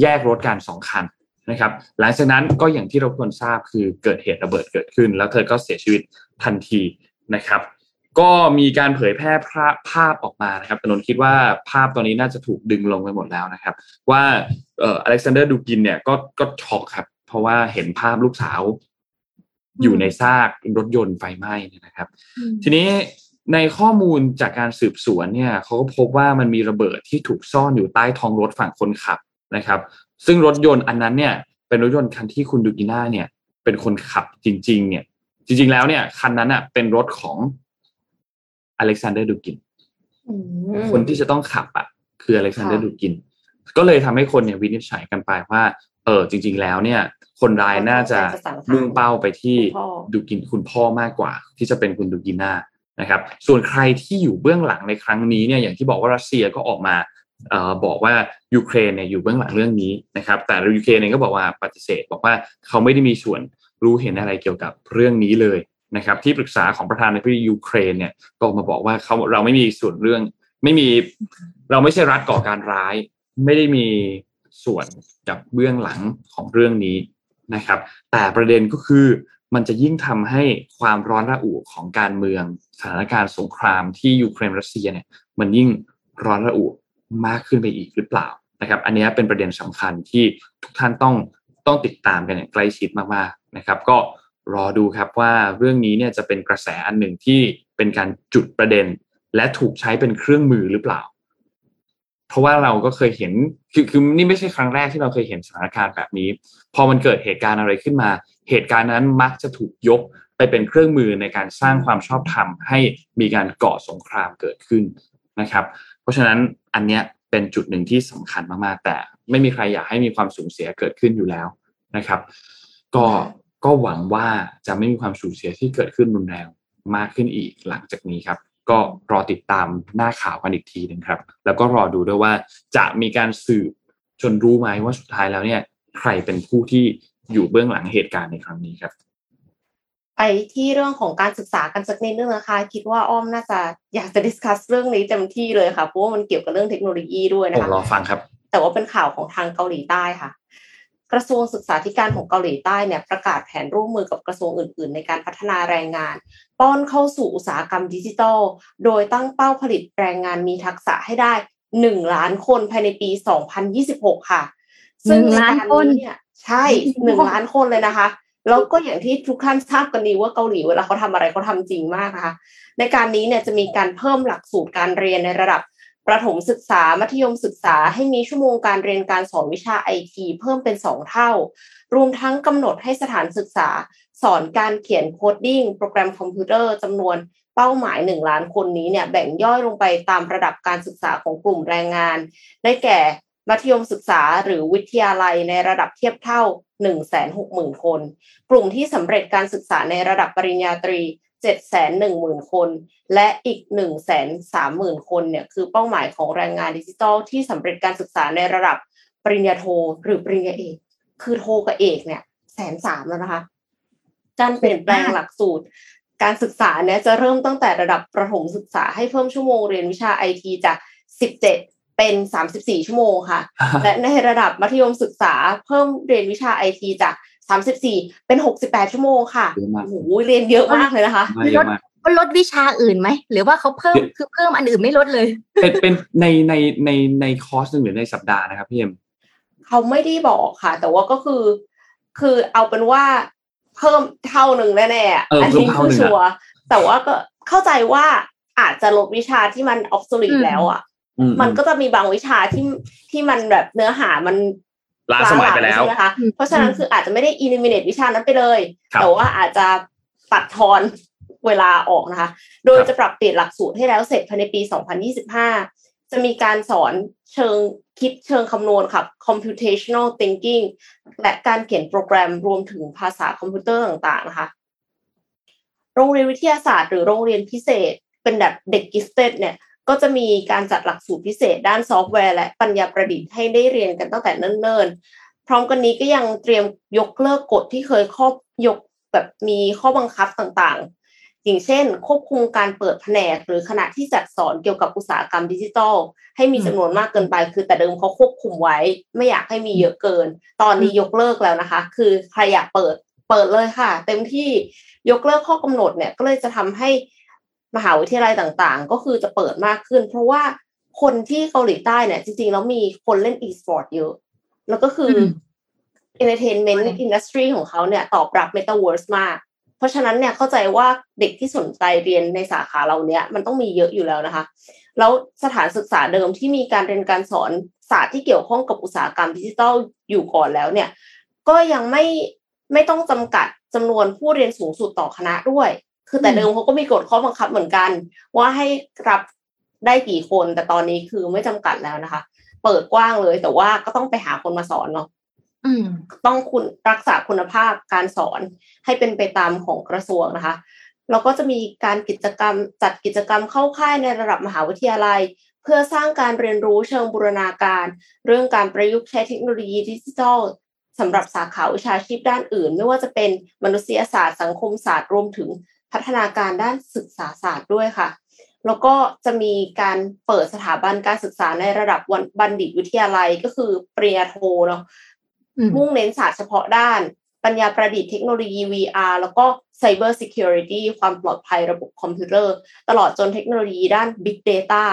แยกรถกันสองคันนะครับหลังจากนั้นก็อย่างที่เราควรทราบคือเกิดเหตุระเบิดเกิดขึ้น แล้วเธอก็เสียชีวิตทันทีนะครับ ก็มีการเผยแพร่ภาพออกมานะครับแต่นนคิดว่าภาพตอนนี้น่าจะถูกดึงลงไปหมดแล้วนะครับ ว่าเอ่ออเล็กซานเดอร์ดูกินเนี่ยก็ก็ช็อกครับ เพราะว่าเห็นภาพลูกสาว อยู่ในซากรถยนต์ไฟไหม้นะครับ ทีนี้ในข้อมูลจากการสืบสวนเนี่ยเขาก็พบว่ามันมีระเบิดที่ถูกซ่อนอยู่ใต้ท้องรถฝั่งคนขับนะครับ ซึ่งรถยนต์อันนั้นเนี่ย เป็นรถยนต์คันที่คุณดูกิน่าเนี่ย เป็นคนขับจริง ๆ เนี่ย จริง ๆ แล้วเนี่ยคันนั้นอะเป็นรถของ อเล็กซานเดอร์ดูกิน คนที่จะต้องขับอะคืออเล็กซานเดอร์ดูกิน ก็เลยทำให้คนเนี่ยวินิจฉัยกันไปว่า เออจริง ๆ แล้วเนี่ย คนร้ายน่าจะมุ่งเป้าไปที่ดูกินคุณพ่อมากกว่า ที่จะเป็นคุณดูกิน่านะครับ ส่วนใครที่อยู่เบื้องหลังในครั้งนี้เนี่ยอย่างที่บอกว่ารัสเซียก็ออกมาเอ่อบอกว่ายูเครนเนี่ยอยู่เบื้องหลังเรื่องนี้นะครับ แต่ยูเครนเองก็บอกว่าปฏิเสธ บอกว่าเขาไม่ได้มีส่วนรู้เห็นอะไรเกี่ยวกับเรื่องนี้เลย นะครับที่ปรึกษาของประธานาธิบดียูเครนเนี่ยก็มาบอกว่าเขาเราไม่มีส่วนเรื่อง ไม่มีเราไม่ใช่รัฐก่อการร้าย ไม่ได้มีส่วนกับเบื้องหลังของเรื่องนี้นะครับ แต่ประเด็นก็คือมันจะยิ่งทำให้ความร้อนระอุของการเมืองสถานการณ์สงครามที่ยูเครนรัสเซียเนี่ยมันยิ่งร้อนระอุมากขึ้นไปอีกหรือเปล่านะครับ อันนี้เป็นประเด็นสำคัญที่ทุกท่านต้องต้องติดตามกันอย่างใกล้ชิดมากๆนะครับ ก็ รอดูครับว่าเรื่องนี้เนี่ยจะเป็นกระแสอันหนึ่งที่เป็นการจุดประเด็น และถูกใช้เป็นเครื่องมือหรือเปล่า เพราะว่าเราก็เคยเห็นคือคือนี่ไม่ใช่ครั้งแรกที่เราเคยเห็นสถานการณ์แบบนี้ พอมันเกิดเหตุการณ์อะไรขึ้นมา เหตุการณ์นั้นมักจะถูกยกไปเป็นเครื่องมือในการสร้างความชอบธรรมให้มีการก่อสงครามเกิดขึ้นนะครับ เพราะฉะนั้นอันเนี้ยเป็นจุดหนึ่งที่สำคัญมากๆ แต่ไม่มีใครอยากให้มีความสูญเสียเกิดขึ้นอยู่แล้วนะครับ ก็ ก็หวังว่าจะไม่มีความสูญเสียที่เกิดขึ้นรุนแรงมากขึ้นอีกหลังจากนี้ครับ ก็รอติดตามหน้าข่าวกันอีกทีหนึ่งครับ แล้วก็รอดูด้วยว่าจะมีการสืบจนรู้ไหมว่าสุดท้ายแล้วเนี่ย ใครเป็นผู้ที่อยู่เบื้องหลังเหตุการณ์ในครั้งนี้ครับ ไปที่เรื่องของการศึกษากันสักนิดนึงนะคะ คิดว่าอ้อมน่าจะอยากจะดิสคัสเรื่องนี้เต็มที่เลยค่ะเพราะว่ามันเกี่ยวกับเรื่องเทคโนโลยีด้วยนะคะรอฟังครับ แต่ว่าเป็นข่าวของทางเกาหลีใต้ค่ะ กระทรวงศึกษาธิการของเกาหลีใต้เนี่ยประกาศแผนร่วมมือกับกระทรวงอื่น ๆ ในการพัฒนาแรงงาน ป้อนเข้าสู่อุตสาหกรรมดิจิทัล โดยตั้งเป้าผลิตแรงงานมีทักษะให้ได้ 1 ล้านคนภายในปี 2026 ค่ะหนึ่งล้านคนเนี่ยใช่หนึ่งล้านคนเลยนะคะ แล้วก็อย่างที่ทุกท่านทราบกันดีว่าเกาหลีเวลาเขาทำอะไรเขาทาจริงมากนะคะ ในการนี้เนี่ยจะมีการเพิ่มหลักสูตรการเรียนในระดับ ประถมศึกษา มัธยมศึกษาให้มีชั่วโมงการเรียนการสอนวิชาไอทีเพิ่มเป็นสองเท่า รวมทั้งกำหนดให้สถานศึกษา สอนการเขียน coding โปรแกรมคอมพิวเตอร์จำนวนเป้าหมายหนึ่งล้านคนนี้เนี่ยแบ่งย่อยลงไปตามระดับการศึกษาของกลุ่มแรงงาน ได้แก่มัธยมศึกษาหรือวิทยาลัยในระดับเทียบเท่า 160,000 คน กลุ่มที่สำเร็จการศึกษาในระดับปริญญาตรี 710,000 คน และอีก 130,000 คนเนี่ยคือเป้าหมายของแรงงานดิจิทัลที่สำเร็จการศึกษาในระดับปริญญาโทหรือปริญญาเอก คือโทกับเอกเนี่ยแสนสามแล้วนะคะ การเปลี่ยนแปลงหลักสูตร การศึกษาเนี่ยจะเริ่มตั้งแต่ระดับประถมศึกษาให้เพิ่มชั่วโมงเรียนวิชาไอทีจาก 17เป็น 34 ชั่วโมงค่ะ และในระดับมัธยมศึกษาเพิ่มเรียนวิชาไอทีจาก 34เป็น68ชั่วโมงค่ะโอ้โหเรียนเยอะมากเลยนะคะลดก็ลดวิชาอื่นไหม หรือว่าเขาเพิ่มคือเพิ่มอันอื่นไม่ลดเลย เป็นเป็นในในในในคอร์สหนึ่งหรือในสัปดาห์นะครับพี่เอ็มเขาไม่ได้บอกค่ะ แต่ว่าก็คือ คือเอาเป็นว่าเพิ่มเท่าหนึ่งแน่ๆอันนี้คือชัวร์แต่ว่าก็เข้าใจว่าอาจจะลดวิชาที่มันออฟสูลิตแล้วอะมันก็จะมีบางวิชาที่ที่มันแบบเนื้อหามัน ล้าสมัยไปแล้วใช่ไหมคะเพราะฉะนั้นคืออาจจะไม่ได้อินิมิเนตวิชานั้นไปเลย แต่ว่าอาจจะตัดทอนเวลาออกนะคะ โดยจะปรับเปลี่ยนหลักสูตรให้แล้วเสร็จภายในปี 2025 จะมีการสอนเชิงคิดเชิงคำนวณค่ะ computational thinking และการเขียนโปรแกรมรวมถึงภาษาคอมพิวเตอร์ต่างๆนะคะ โรงเรียนวิทยาศาสตร์หรือโรงเรียนพิเศษเป็นแบบเด็ก gifted เนี่ย ก็จะมีการจัดหลักสูตรพิเศษด้านซอฟต์แวร์และปัญญาประดิษฐ์ให้ได้เรียนกันตั้งแต่เนิ่นๆ พร้อมกันนี้ก็ยังเตรียมยกเลิกกฎที่เคยครอบยกแบบมีข้อบังคับต่างๆ อย่างเช่น ควบคุมการเปิดแผนกหรือคณะที่จัดสอนเกี่ยวกับอุตสาหกรรมดิจิทัล ให้มีจำนวนมากเกินไป คือแต่เดิมเขาควบคุมไว้ ไม่อยากให้มีเยอะเกิน ตอนนี้ยกเลิกแล้วนะคะ คือใครอยากเปิดเปิดเลยค่ะ เต็มที่ยกเลิกข้อกำหนดเนี่ยก็เลยจะทำให้ มหาวิทยาลัยต่างๆ ก็คือจะเปิดมากขึ้น เพราะว่าคนที่เกาหลีใต้เนี่ย จริงๆ แล้วมีคนเล่น e-sport เยอะ แล้วก็คือ entertainment industry ของเขาเนี่ย ตอบรับ metaverse มาก เพราะฉะนั้นเนี่ยเข้าใจว่าเด็กที่สนใจเรียนในสาขาเราเนี้ยมันต้องมีเยอะอยู่แล้วนะคะ แล้วสถานศึกษาเดิมที่มีการเรียนการสอนศาสตร์ที่เกี่ยวข้องกับอุตสาหกรรมดิจิทัลอยู่ก่อนแล้วเนี่ย ก็ยังไม่ไม่ต้องจำกัดจำนวนผู้เรียนสูงสุดต่อคณะด้วย คือแต่เดิมเขาก็มีกฎข้อบังคับเหมือนกัน ว่าให้รับได้กี่คนแต่ตอนนี้คือไม่จำกัดแล้วนะคะ เปิดกว้างเลยแต่ว่าก็ต้องไปหาคนมาสอนเนาะต้องคุณรักษาคุณภาพการสอนให้เป็นไปตามของกระทรวงนะคะเราก็จะมีการกิจกรรมจัดกิจกรรมเข้าค่ายในระดับมหาวิทยาลัย เพื่อสร้างการเรียนรู้เชิงบูรณาการ เรื่องการประยุกต์ใช้เทคโนโลยีดิจิทัลสำหรับสาขาวิชาชีพด้านอื่น ไม่ว่าจะเป็นมนุษยศาสตร์สังคมศาสตร์รวมถึง พัฒนาการด้านศึกษาศาสตร์ด้วยค่ะ แล้วก็จะมีการเปิดสถาบันการศึกษาในระดับบัณฑิตวิทยาลัยก็คือปริญญาโทเนาะมุ่งเน้นศาสตร์เฉพาะด้าน ปัญญาประดิษฐ์เทคโนโลยี VR แล้วก็ Cyber Security ความปลอดภัยระบบคอมพิวเตอร์ ตลอดจนเทคโนโลยีด้าน Big Data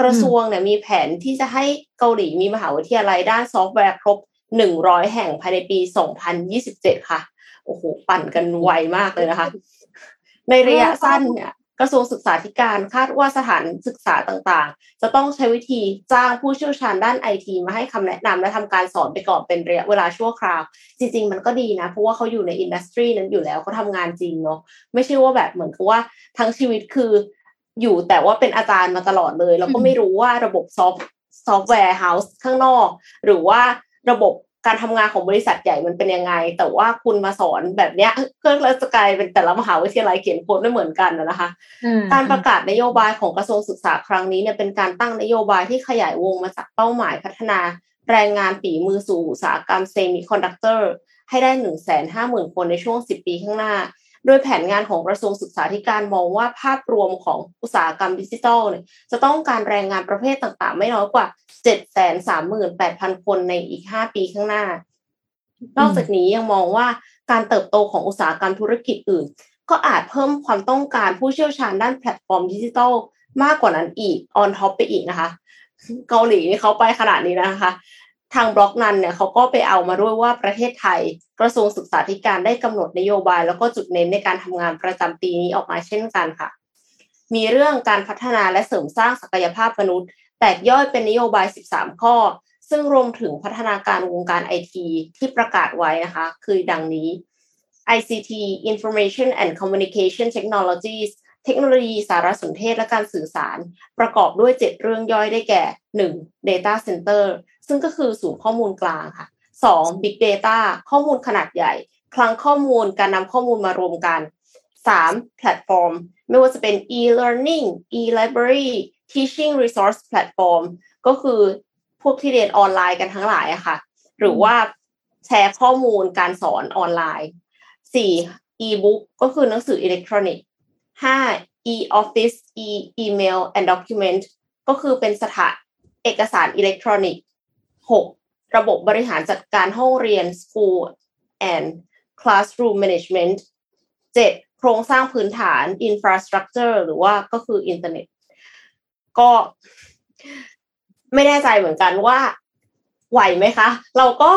กระทรวงเนี่ยมีแผนที่จะให้เกาหลีมีมหาวิทยาลัยด้านซอฟต์แวร์ครบ 100 แห่งภายในปี 2027 ค่ะ โอ้โห ปั่นกันไวมากเลยนะคะ ในระยะสั้นเนี่ยกระทรวงศึกษาธิการคาดว่าสถานศึกษาต่างๆ จะต้องใช้วิธีจ้างผู้เชี่ยวชาญด้านไอทีมาให้คำแนะนำและทำการสอนไปก่อนเป็นระยะเวลาชั่วคราว จริง ๆ มันก็ดีนะ เพราะว่าเขาอยู่ใน industry นั้นอยู่แล้วเขาทำงานจริงเนาะไม่ใช่ว่าแบบเหมือนกับว่าทั้งชีวิตคืออยู่แต่ว่าเป็นอาจารย์มาตลอดเลย แล้วก็ไม่รู้ว่าระบบ soft software house ข้างนอก หรือว่าระบบ การทำงานของบริษัทใหญ่มันเป็นยังไง แต่ว่าคุณมาสอนแบบเนี้ยเดี๋ยวอาจกลายเป็นแต่ละมหาวิทยาลัยเขียนโค้ดไม่เหมือนกันนะคะ การประกาศนโยบายของกระทรวงศึกษาครั้งนี้เนี่ยเป็นการตั้งนโยบายที่ขยายวงมาจากเป้าหมายพัฒนาแรงงานฝีมือสู่อุตสาหกรรมเซมิคอนดักเตอร์ให้ได้หนึ่งแสนห้าหมื่นคนในช่วงสิบปีข้างหน้า โดยแผนงานของกระทรวงศึกษาธิการมองว่าภาพรวมของอุตสาหกรรมดิจิทัลเนี่ยจะต้องการแรงงานประเภทต่างๆ ไม่น้อยกว่า 738,000 คนในอีก 5 ปีข้างหน้า นอกจากนี้ยังมองว่าการเติบโตของอุตสาหกรรมธุรกิจอื่น ก็อาจเพิ่มความต้องการผู้เชี่ยวชาญด้านแพลตฟอร์มดิจิทัลมากกว่านั้นอีก on top ไปอีกนะคะ เกาหลีนี่เขาไปขนาดนี้นะคะ ทางบล็อกนั้นเนี่ยเขาก็ไปเอามาด้วยว่าประเทศไทยกระทรวงศึกษาธิการได้กำหนดนโยบาย แล้วก็จุดเน้นในการทำงานประจำปีนี้ออกมาเช่นกันค่ะ มีเรื่องการพัฒนาและเสริมสร้างศักยภาพมนุษย์ แตกย่อยเป็นนโยบาย 13 ข้อ ซึ่งรวมถึงพัฒนาการวงการไอทีที่ประกาศไว้นะคะ คือดังนี้ ICT Information and Communication Technologies เทคโนโลยีสารสนเทศและการสื่อสาร ประกอบด้วย 7 เรื่องย่อยได้แก่ 1. Data Center ซึ่งก็คือศูนย์ข้อมูลกลางค่ะ 2. Big Data ข้อมูลขนาดใหญ่ คลังข้อมูลการนำข้อมูลมารวมกัน 3. Platform ไม่ว่าจะเป็น e-learning e-library teaching resource platform ก็คือพวกที่เรียนออนไลน์กันทั้งหลายอะค่ะ หรือว่าแชร์ข้อมูลการสอนออนไลน์ 4. e-book ก็คือหนังสืออิเล็กทรอนิกส์ 5. e-office e-email and document ก็คือเป็นสถานเอกสารอิเล็กทรอนิกส์ 6. ระบบบริหารจัดการห้องเรียน school and classroom management 7. โครงสร้างพื้นฐาน infrastructure หรือว่าก็คืออินเทอร์เน็ต ก็ไม่แน่ใจเหมือนกันว่าไหวไหมคะ เราก็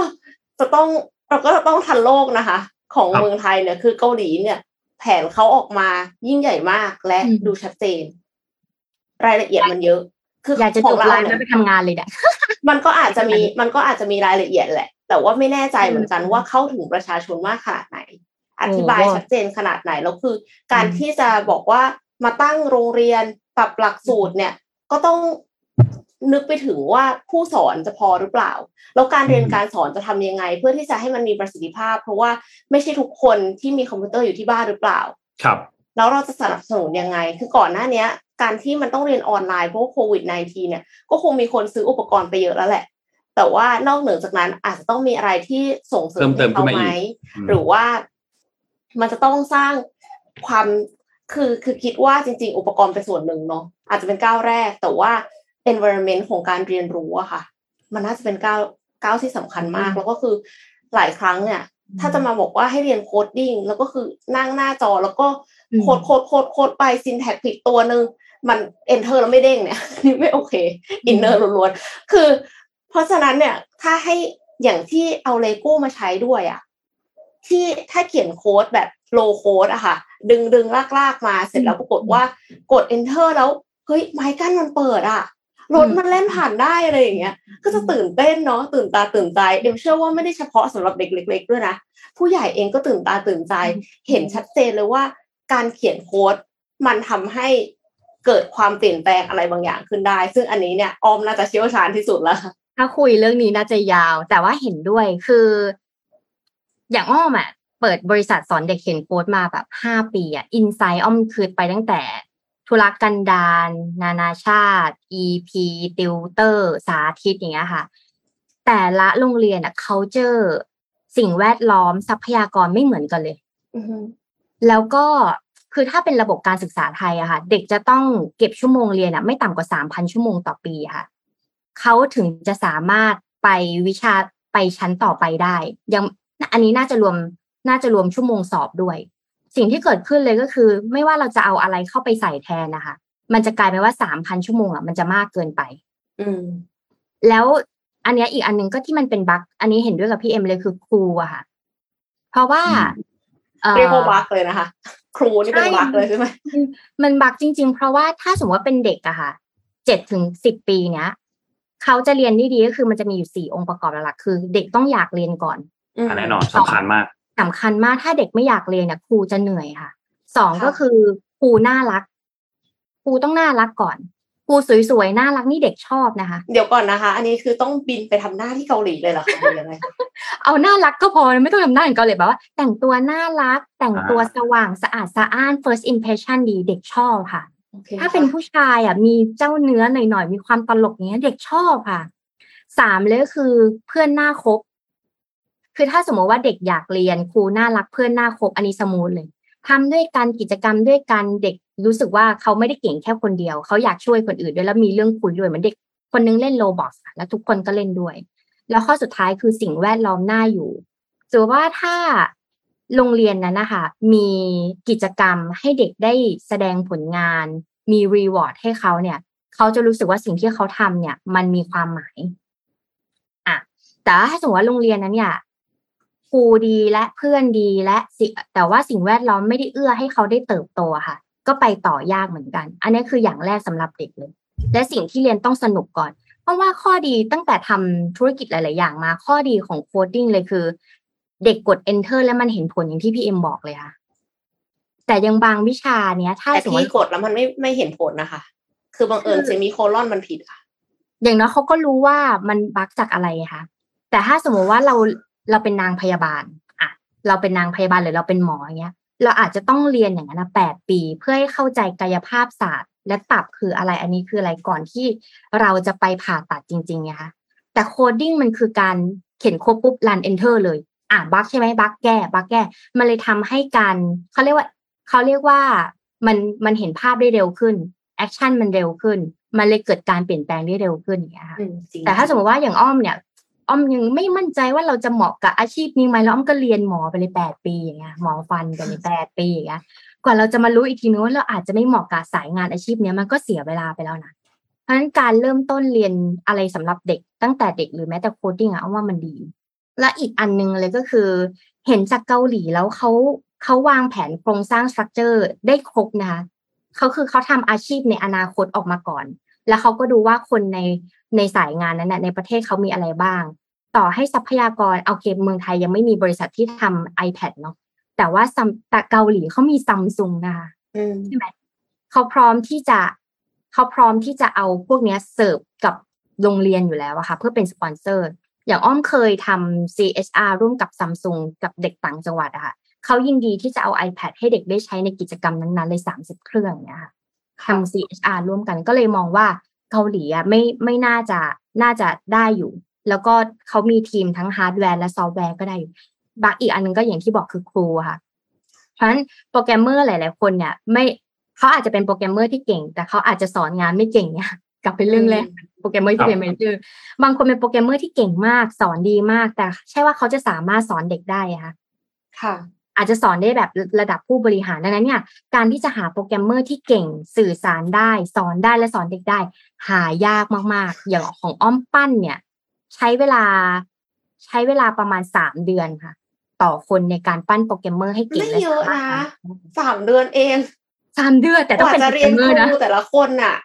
จะต้องเราก็จะต้องทันโลกนะคะ ของเมืองไทยเนี่ยคือเกาหลีเนี่ย แผนเขาออกมายิ่งใหญ่มากและดูชัดเจน รายละเอียดมันเยอะ คืออยากจะจบไลน์แล้วไปทำงานเลยเนี่ยมันก็อาจจะมีมันก็อาจจะมีรายละเอียดแหละ แต่ว่าไม่แน่ใจเหมือนกันว่าเข้าถึงประชาชนมากขนาดไหน อธิบายชัดเจนขนาดไหนแล้วคือ การที่จะบอกว่ามาตั้งโรงเรียนปรับหลักสูตรเนี่ย ก็ต้อง นึกไปถึงว่าผู้สอนจะพอหรือเปล่า แล้วการเรียนการสอนจะทำยังไง เพื่อที่จะให้มันมีประสิทธิภาพ เพราะว่าไม่ใช่ทุกคนที่มีคอมพิวเตอร์อยู่ที่บ้านหรือเปล่า ครับ แล้วเราจะสนับสนุนยังไง คือก่อนหน้านี้การที่มันต้องเรียนออนไลน์เพราะโควิด -19 เนี่ย ก็คงมีคนซื้ออุปกรณ์ไปเยอะแล้วแหละ แต่ว่านอกเหนือจากนั้นอาจจะต้องมีอะไรที่ส่งเสริมเขาไหมหรือว่ามันจะต้องสร้างความคือคือคิดว่าจริง ๆ อุปกรณ์เป็นส่วนหนึ่งเนาะอาจจะเป็นก้าวแรก แต่ว่า environment ของการเรียนรู้อะค่ะ มันน่าจะเป็นก้าวก้าวที่สำคัญมาก แล้วก็คือหลายครั้งเนี่ย ถ้าจะมาบอกว่าให้เรียน coding แล้วก็คือนั่งหน้าจอแล้วก็ code code code code ไป syntax ผิดตัวหนึ่งมัน enter แล้วไม่เด้งเนี่ยนี่ไม่โอเค inner ล้วนๆคือ เพราะฉะนั้นเนี่ยถ้าให้อย่างที่เอาเลโก้มาใช้ด้วยอะที่ถ้าเขียนโค้ดแบบ low-code อะค่ะ ดึงดึงลากลากมาเสร็จแล้วปรากฏว่ากด enter แล้วเฮ้ยไม้กั้นมันเปิดอะ รถมันเล่นผ่านได้อะไรอย่างเงี้ย ก็จะตื่นเต้นเนาะตื่นตาตื่นใจเอ็มเชื่อว่าไม่ได้เฉพาะสำหรับเด็กเล็ก ๆ ด้วยนะผู้ใหญ่เองก็ตื่นตาตื่นใจ เห็นชัดเจนเลยว่า การเขียนโค้ดมันทำให้เกิดความเปลี่ยนแปลงอะไรบางอย่างขึ้นได้ ซึ่งอันนี้เนี่ยออมน่าจะเชี่ยวชาญที่สุดแล้วถ้าคุยเรื่องนี้น่าจะยาว แต่ว่าเห็นด้วยคือ อย่างอ้อมอะเปิดบริษัทสอนเด็กเขียนโค้ดมาแบบห้าปีอะอินไซต์อ้อมคือไปตั้งแต่ ธุรกันดารนานาชาติ EP ติวเตอร์ สาธิตอย่างเงี้ยค่ะ แต่ละโรงเรียนอะ culture สิ่งแวดล้อมทรัพยากรไม่เหมือนกันเลยแล้วก็คือถ้าเป็นระบบการศึกษาไทยอะค่ะ เด็กจะต้องเก็บชั่วโมงเรียนอะไม่ต่ำกว่าสามพันชั่วโมงต่อปีค่ะเขาถึงจะสามารถไปวิชาไปชั้นต่อไปได้ ยังอันนี้น่าจะรวมน่าจะรวมชั่วโมงสอบด้วย สิ่งที่เกิดขึ้นเลยก็คือ ไม่ว่าเราจะเอาอะไรเข้าไปใส่แทนนะคะ มันจะกลายเป็นว่าสามพันชั่วโมงอะมันจะมากเกินไป อืม แล้วอันนี้อีกอันหนึ่งก็ที่มันเป็นบั๊กอันนี้เห็นด้วยกับพี่เอ็มเลยคือครูอะค่ะ เพราะว่าเรียกว่าบั๊กเลยนะคะ ครูนี่เป็นบั๊กเลยใช่ไหมมันบั๊กจริง ๆ เพราะว่าถ้าสมมติว่าเป็นเด็กอะค่ะเจ็ดถึงสิบปีเนี้ยเขาจะเรียนได้ดีก็คือมันจะมีอยู่สี่องค์ประกอบหลักคือ เด็กต้องอยากเรียนก่อนแน่นอนสำคัญมาก สำคัญมากถ้าเด็กไม่อยากเรียนเนี่ยครูจะเหนื่อยค่ะสองก็คือครูน่ารักครูต้องน่ารักก่อนครูสวยๆน่ารักนี่เด็กชอบนะคะ เดี๋ยวก่อนนะคะ อันนี้คือต้องบินไปทำหน้าที่เกาหลีเลยเหรอคะยังไงเอาน่ารักก็พอไม่ต้องทำหน้าอย่างเกาหลีแบบว่า แต่งตัวน่ารัก แต่งตัวสว่างสะอาดสะอ้าน first impression ดีเด็กชอบค่ะ ถ้าเป็นผู้ชายอะมีเจ้าเนื้อหน่อยๆมีความตลกเนี้ย เด็กชอบค่ะสามเลยก็คือเพื่อนน่าคบ คือถ้าสมมติว่าเด็กอยากเรียนครูน่ารักเพื่อนน่าคบอันนี้ smooth เลยทำด้วยการกิจกรรมด้วยกันเด็กรู้สึกว่าเขาไม่ได้เก่งแค่คนเดียว เขาอยากช่วยคนอื่นด้วยแล้วมีเรื่องคุยด้วยเหมือนเด็กคนนึงเล่น Roblox แล้วทุกคนก็เล่นด้วย แล้วข้อสุดท้ายคือสิ่งแวดล้อมน่าอยู่ถือว่าถ้าโรงเรียนนั้นนะคะมีกิจกรรมให้เด็กได้แสดงผลงาน มี reward ให้เขาเนี่ย เขาจะรู้สึกว่าสิ่งที่เขาทำเนี่ย มันมีความหมายอะแต่ถ้าสมมติว่าโรงเรียนนั้นเนี่ย ครูดีและเพื่อนดีและสิแต่ว่าสิ่งแวดล้อมไม่ได้เอื้อให้เขาได้เติบโตค่ะ ก็ไปต่อยากเหมือนกัน อันนี้คืออย่างแรกสำหรับเด็กเลย และสิ่งที่เรียนต้องสนุกก่อน เพราะว่าข้อดีตั้งแต่ทำธุรกิจหลาย ๆ อย่างมา ข้อดีของ coding เลยคือ เด็กกด enter แล้วมันเห็นผลอย่างที่พี่เอ็มบอกเลยค่ะ แต่ยังบางวิชาเนี้ย ถ้าสมมติกดแล้วมันไม่ไม่เห็นผลนะคะ คือบังเอิญเซมิโคลอนมันผิดค่ะ อย่างน้อยเขาก็รู้ว่ามันบั๊กจากอะไรคะแต่ถ้าสมมติว่าเรา เราเป็นนางพยาบาลอะเราเป็นนางพยาบาลหรือเราเป็นหมออย่างเงี้ย เราอาจจะต้องเรียนอย่างนั้นนะแปดปีเพื่อให้เข้าใจกายภาพศาสตร์ และตับคืออะไรอันนี้คืออะไรก่อนที่เราจะไปผ่าตัดจริงๆไงคะแต่ coding มันคือการเขียนโค้ดปุ๊บ run enter เลยอะ bug ใช่ไหม bug แก้ bug แก้มันเลยทำให้การเขาเรียกว่าเขาเรียกว่ามันมันเห็นภาพได้เร็วขึ้น action มันเร็วขึ้น มันเลยเกิดการเปลี่ยนแปลงได้เร็วขึ้นอย่างเงี้ยค่ะแต่ถ้าสมมติว่าอย่างอ้อมเนี่ย อ้อมยังไม่มั่นใจว่าเราจะเหมาะกับอาชีพนี้ไหมแล้วอ้อมก็เรียนหมอไปเลยแปดปีอย่างเงี้ยหมอฟันไปเลยแปดปีอย่างเงี้ยกว่าเราจะมารู้อีกทีนึงว่าเราอาจจะไม่เหมาะกับสายงานอาชีพเนี้ยมันก็เสียเวลาไปแล้วนะเพราะฉะนั้นการเริ่มต้นเรียนอะไรสำหรับเด็กตั้งแต่เด็กหรือแม้แต่ coding อะว่ามันดี และอีกอันนึงเลยก็คือ เห็นจากเกาหลีแล้วเขาเขาวางแผนโครงสร้าง structure ได้ครบนะคะเขาคือเขาทำอาชีพในอนาคตออกมาก่อน แล้วเขาก็ดูว่าคนใน ในสายงานนั้นในประเทศเขามีอะไรบ้าง ต่อให้ทรัพยากรเอาเกมเมืองไทยยังไม่มีบริษัทที่ทำ iPad เนาะแต่ว่าซัมแต่เกาหลีเขามีซัมซุงนะคะใช่ไหมเขาพร้อมที่จะเขาพร้อมที่จะเอาพวกนี้เสิร์ฟกับโรงเรียนอยู่แล้วอะค่ะ เพื่อเป็นสปอนเซอร์ อย่างอ้อมเคยทำ CSR ร่วมกับซัมซุงกับเด็กต่างจังหวัดอะค่ะเขายินดีที่จะเอา iPad ให้เด็กได้ใช้ในกิจกรรมนั้นๆเลยสามสิบเครื่องเนี่ยค่ะทำ CSR ร่วมกันก็เลยมองว่า เกาหลีอะไม่ไม่น่าจะน่าจะได้อยู่ แล้วก็เขามีทีมทั้งฮาร์ดแวร์และซอฟต์แวร์ก็ได้but อีกอันนึงก็อย่างที่บอกคือครูค่ะ เพราะฉะนั้นโปรแกรมเมอร์หลาย ๆ คนเนี่ย ไม่เขาอาจจะเป็นโปรแกรมเมอร์ที่เก่ง แต่เขาอาจจะสอนงานไม่เก่งเนี่ยกลับไปเรื่องแรกโปรแกรมเมอร์ที่เป็น manager บางคนเป็นโปรแกรมเมอร์ที่เก่งมาก สอนดีมาก แต่ใช่ว่าเขาจะสามารถสอนเด็กได้ค่ะค่ะ อาจจะสอนได้แบบระดับผู้บริหารดังนั้นเนี่ยการที่จะหาโปรแกรมเมอร์ที่เก่งสื่อสารได้ สอนได้และสอนเด็กได้ หายากมากๆ อย่างของอ้อมปั้นเนี่ย ใช้เวลาใช้เวลาประมาณสามเดือนค่ะ ต่อคนในการปั้นโปรแกรมเมอร์ให้เก่งไม่เยอะนะสามเดือนเองสามเดือนแต่ต้องเป็นโปรแกรมเมอร์นะแต่ละคนน่ะ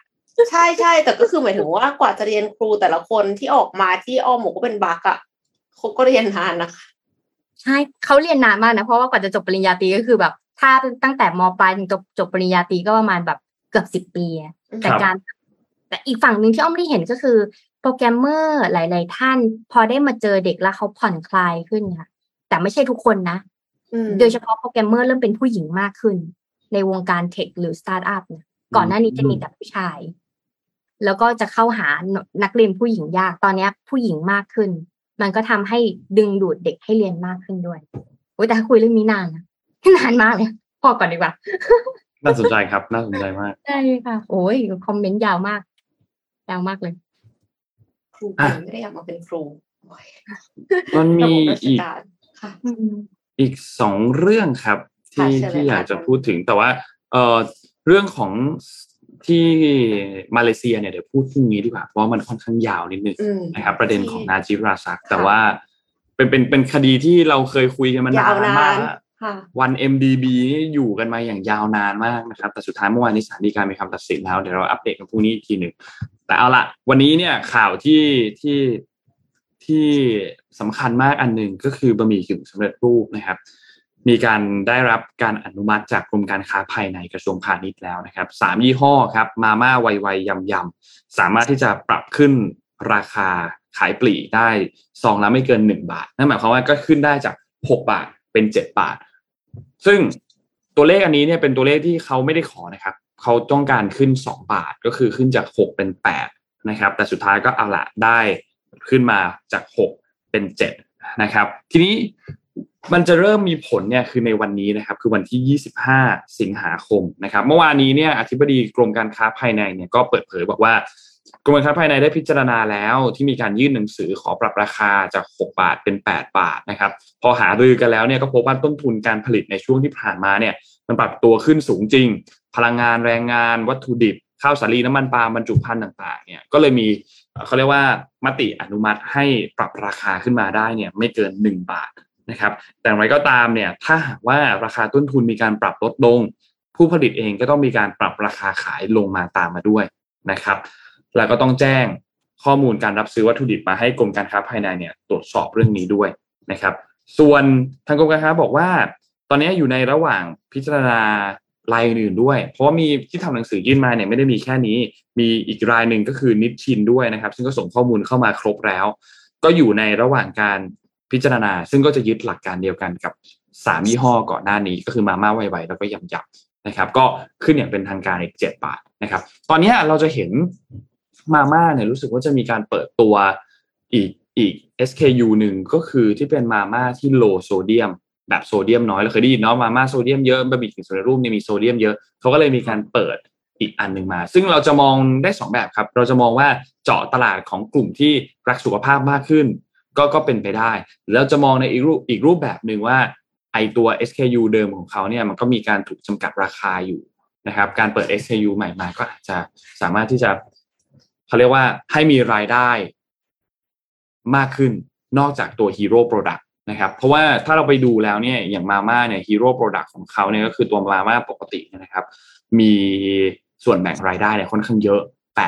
ใช่ใช่แต่ก็คือหมายถึงว่ากว่าจะเรียนครูแต่ละคนที่ออกมาที่อ้อมหมูก็เป็นบักอะเขาก็เรียนนานนะคะ ใช่เขาเรียนนานมากนะเพราะว่ากว่าจะจบปริญญาตรีก็คือแบบ ถ้าตั้งแต่มปลายถึงจบจบปริญญาตรีก็ประมาณแบบเกือบสิบปีแต่การ แต่อีกฝั่งหนึ่งที่อ้อมได้เห็นก็คือ โปรแกรมเมอร์หลาย ๆ ท่าน พอได้มาเจอเด็กแล้วเขาผ่อนคลายขึ้นค่ะ แต่ไม่ใช่ทุกคนนะโดยเฉพาะโปรแกรมเมอร์เริ่มเป็นผู้หญิงมากขึ้น ในวงการ tech หรือสตาร์ทอัพเนี่ยก่อนหน้านี้จะมีแต่ผู้ชาย แล้วก็จะเข้าหานักเรียนผู้หญิงยากตอนนี้ผู้หญิงมากขึ้น มันก็ทำให้ดึงดูดเด็กให้เรียนมากขึ้นด้วยโอ้แต่คุยเรื่องนี้นานนะนานมากเลยพอก่อนดีกว่าน่าสนใจครับ น่าสนใจมากใช่ค่ะ โอ้ยคอมเมนต์ยาวมาก ยาวมากเลยรูไม่ได้อยากมาเป็นครูมันมีอีกอีกสองเรื่องครับ ที่ที่อยากจะพูดถึงแต่ว่า เออเรื่องของ ที่มาเลเซียเนี่ยเดี๋ยวพูดพรุ่งนี้ดีกว่าเพราะมันค่อนข้างยาวนิดนึงนะครับประเด็นของนาจิบราซัก แต่ว่าเป็นเป็นเป็นคดีที่เราเคยคุยกันมานานมากวัน MDB นี่อยู่กันมาอย่างยาวนานมากนะครับ แต่สุดท้ายเมื่อวานนี้ศาลฎีกามีคำตัดสินแล้ว เดี๋ยวเราอัปเดตกันพรุ่งนี้อีกทีหนึ่งแต่เอาละวันนี้เนี่ยข่าวที่ที่ที่สำคัญมากอันหนึ่งก็คือบะหมี่กึ่งสำเร็จรูปนะครับ มีการได้รับการอนุมัติจากกรมการค้าภายในกระทรวงพาณิชย์แล้วนะครับสามยี่ห้อครับมาม่าไวไวยำยำสามารถที่จะปรับขึ้นราคาขายปลีกได้ซองละไม่เกินหนึ่งบาท นั่นหมายความว่าก็ขึ้นได้จากหกบาทเป็นเจ็ดบาท ซึ่งตัวเลขอันนี้เนี่ยเป็นตัวเลขที่เขาไม่ได้ขอนะครับเขาต้องการขึ้น 2 บาทก็คือขึ้นจาก 6 เป็น 8 นะครับ แต่สุดท้ายก็เอาละได้ขึ้นมาจาก 6 เป็น 7 นะครับ ทีนี้ มันจะเริ่มมีผลเนี่ยคือในวันนี้นะครับคือวันที่ 25 สิงหาคมนะครับเมื่อวานนี้เนี่ยอธิบดีกรมการค้าภายในเนี่ยก็เปิดเผยบอกว่ากรมการค้าภายในได้พิจารณาแล้วที่มีการยื่นหนังสือขอปรับราคาจาก 6 บาทเป็น 8 บาทนะครับพอหารือกันแล้วเนี่ยก็พบว่าต้นทุนการผลิตในช่วงที่ผ่านมาเนี่ยมันปรับตัวขึ้นสูงจริง พลังงานแรงงาน วัตถุดิบ ข้าวสาลีน้ำมันปาล์มบรรจุภัณฑ์ต่างๆเนี่ยก็เลยมีเขาเรียกว่ามติอนุมัติให้ปรับราคาขึ้นมาได้เนี่ยไม่เกิน 1 บาท นะครับ แต่อย่างไรก็ตามเนี่ยถ้าหากว่าราคาต้นทุนมีการปรับลดลง ผู้ผลิตเองก็ต้องมีการปรับราคาขายลงมาตามมาด้วยนะครับ แล้วก็ต้องแจ้งข้อมูลการรับซื้อวัตถุดิบมาให้กรมการค้าภายในเนี่ยตรวจสอบเรื่องนี้ด้วยนะครับ ส่วนทางกรมการค้าบอกว่า ตอนนี้อยู่ในระหว่างพิจารณารายอื่นด้วย เพราะว่ามีที่ทำหนังสือยื่นมาเนี่ยไม่ได้มีแค่นี้ มีอีกรายหนึ่งก็คือนิชชินด้วยนะครับ ซึ่งก็ส่งข้อมูลเข้ามาครบแล้ว ก็อยู่ในระหว่างการ พิจารณา ซึ่งก็จะยึดหลักการเดียวกันกับสามยี่ห้อก่อนหน้านี้ก็คือมาม่าไวๆแล้วก็ยำยับนะครับ ก็ขึ้นอย่างเป็นทางการอีกเจ็ดบาทนะครับ ตอนนี้เราจะเห็นมาม่าเนี่ยรู้สึกว่าจะมีการเปิดตัวอีกอีก SKU หนึ่งก็คือที่เป็นมาม่าที่โลโซเดียม แบบโซเดียมน้อยเราเคยได้ยินเนาะมาม่าโซเดียมเยอะบะหมี่กึ่งสำเร็จรูปเนี่ยมีโซเดียมเยอะเขาก็เลยมีการเปิดอีกอันหนึ่งมา ซึ่งเราจะมองได้ 2 แบบครับ เราจะมองว่าเจาะตลาดของกลุ่มที่รักสุขภาพมากขึ้น ก็ก็เป็นไปได้ แล้วจะมองในอีกรูปอีกรูปแบบหนึ่งว่าไอ้ตัว SKU เดิมของเขาเนี่ยมันก็มีการถูกจำกัดราคาอยู่นะครับ การเปิด SKU ใหม่มาก็อาจจะสามารถที่จะเขาเรียกว่าให้มีรายได้มากขึ้นนอกจากตัว hero product นะครับ เพราะว่าถ้าเราไปดูแล้วเนี่ยอย่างมาม่าเนี่ย hero product ของเขาเนี่ยก็คือตัวมาม่าปกตินะครับ มีส่วนแบ่งรายได้เนี่ยค่อนข้างเยอะ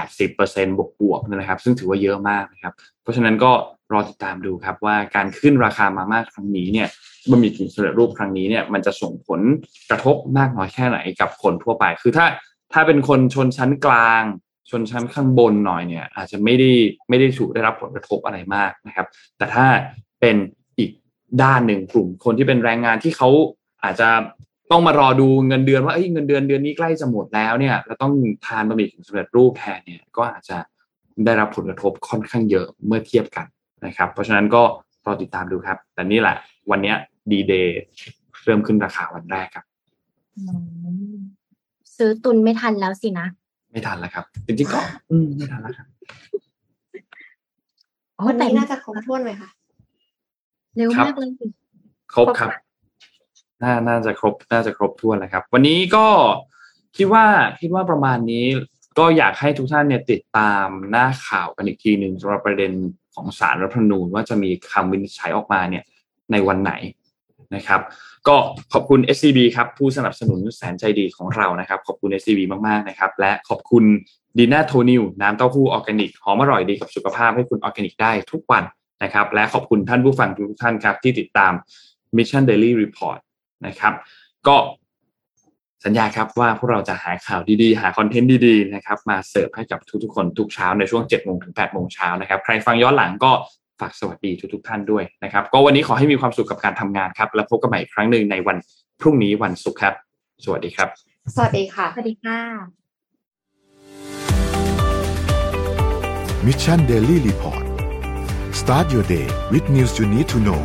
80%บวกบวกนะครับ ซึ่งถือว่าเยอะมากนะครับ เพราะฉะนั้นก็รอติดตามดูครับว่าการขึ้นราคามาม่าครั้งนี้เนี่ยบะหมี่กึ่งสำเร็จรูปครั้งนี้เนี่ยมันจะส่งผลกระทบมากน้อยแค่ไหนกับคนทั่วไป คือถ้าถ้าเป็นคนชนชั้นกลาง ชนชั้นข้างบนหน่อยเนี่ย อาจจะไม่ได้ไม่ได้ถูกได้รับผลกระทบอะไรมากนะครับ แต่ถ้าเป็นอีกด้านหนึ่งกลุ่มคนที่เป็นแรงงานที่เขาอาจจะ ต้องมารอดูเงินเดือนว่าเงินเดือนเดือนนี้ใกล้จะหมดแล้วเนี่ยแล้วต้องทานบะหมี่กึ่งสำเร็จรูปแทนเนี่ยก็อาจจะได้รับผลกระทบค่อนข้างเยอะเมื่อเทียบกันนะครับ เพราะฉะนั้นก็รอติดตามดูครับ แต่นี่แหละวันนี้ดีเดย์เริ่มขึ้นราคาวันแรกครับ ซื้อตุนไม่ทันแล้วสินะ ไม่ทันแล้วครับจริงๆก็อืมไม่ทันแล้วครับวันนี้น่าจะครบถ้วนไหมคะเร็วมากเลยครบครับ น่าน่าจะครบน่าจะครบถ้วนแล้วครับ วันนี้ก็คิดว่าคิดว่าประมาณนี้ก็อยากให้ทุกท่านเนี่ยติดตามหน้าข่าวกันอีกทีหนึ่งสำหรับประเด็นของศาลรัฐธรรมนูญว่าจะมีคำวินิจฉัยออกมาเนี่ยในวันไหนนะครับ ก็ขอบคุณ SCB ครับผู้สนับสนุนแสนใจดีของเรานะครับ ขอบคุณ SCB มากๆนะครับ และขอบคุณดีน่าโทนิวน้ำเต้าหู้ออร์แกนิกหอมอร่อยดีกับสุขภาพให้คุณออร์แกนิกได้ทุกวันนะครับ และขอบคุณท่านผู้ฟังทุกท่านครับที่ติดตาม Mission Daily Report นะครับ ก็สัญญาครับว่าพวกเราจะหาข่าวดีๆ หาคอนเทนต์ดีๆนะครับมาเสิร์ฟให้กับทุกๆคนทุกเช้าในช่วง7โมงถึง8โมงเช้านะครับใครฟังย้อนหลังก็ฝากสวัสดีทุกๆท่านด้วยนะครับ ก็วันนี้ขอให้มีความสุขกับการทำงานครับ แล้วพบกันใหม่อีกครั้งหนึ่งในวันพรุ่งนี้วันศุกร์ครับ สวัสดีครับ สวัสดีค่ะสวัสดีค่ะ Mission Daily Report start your day with news you need to know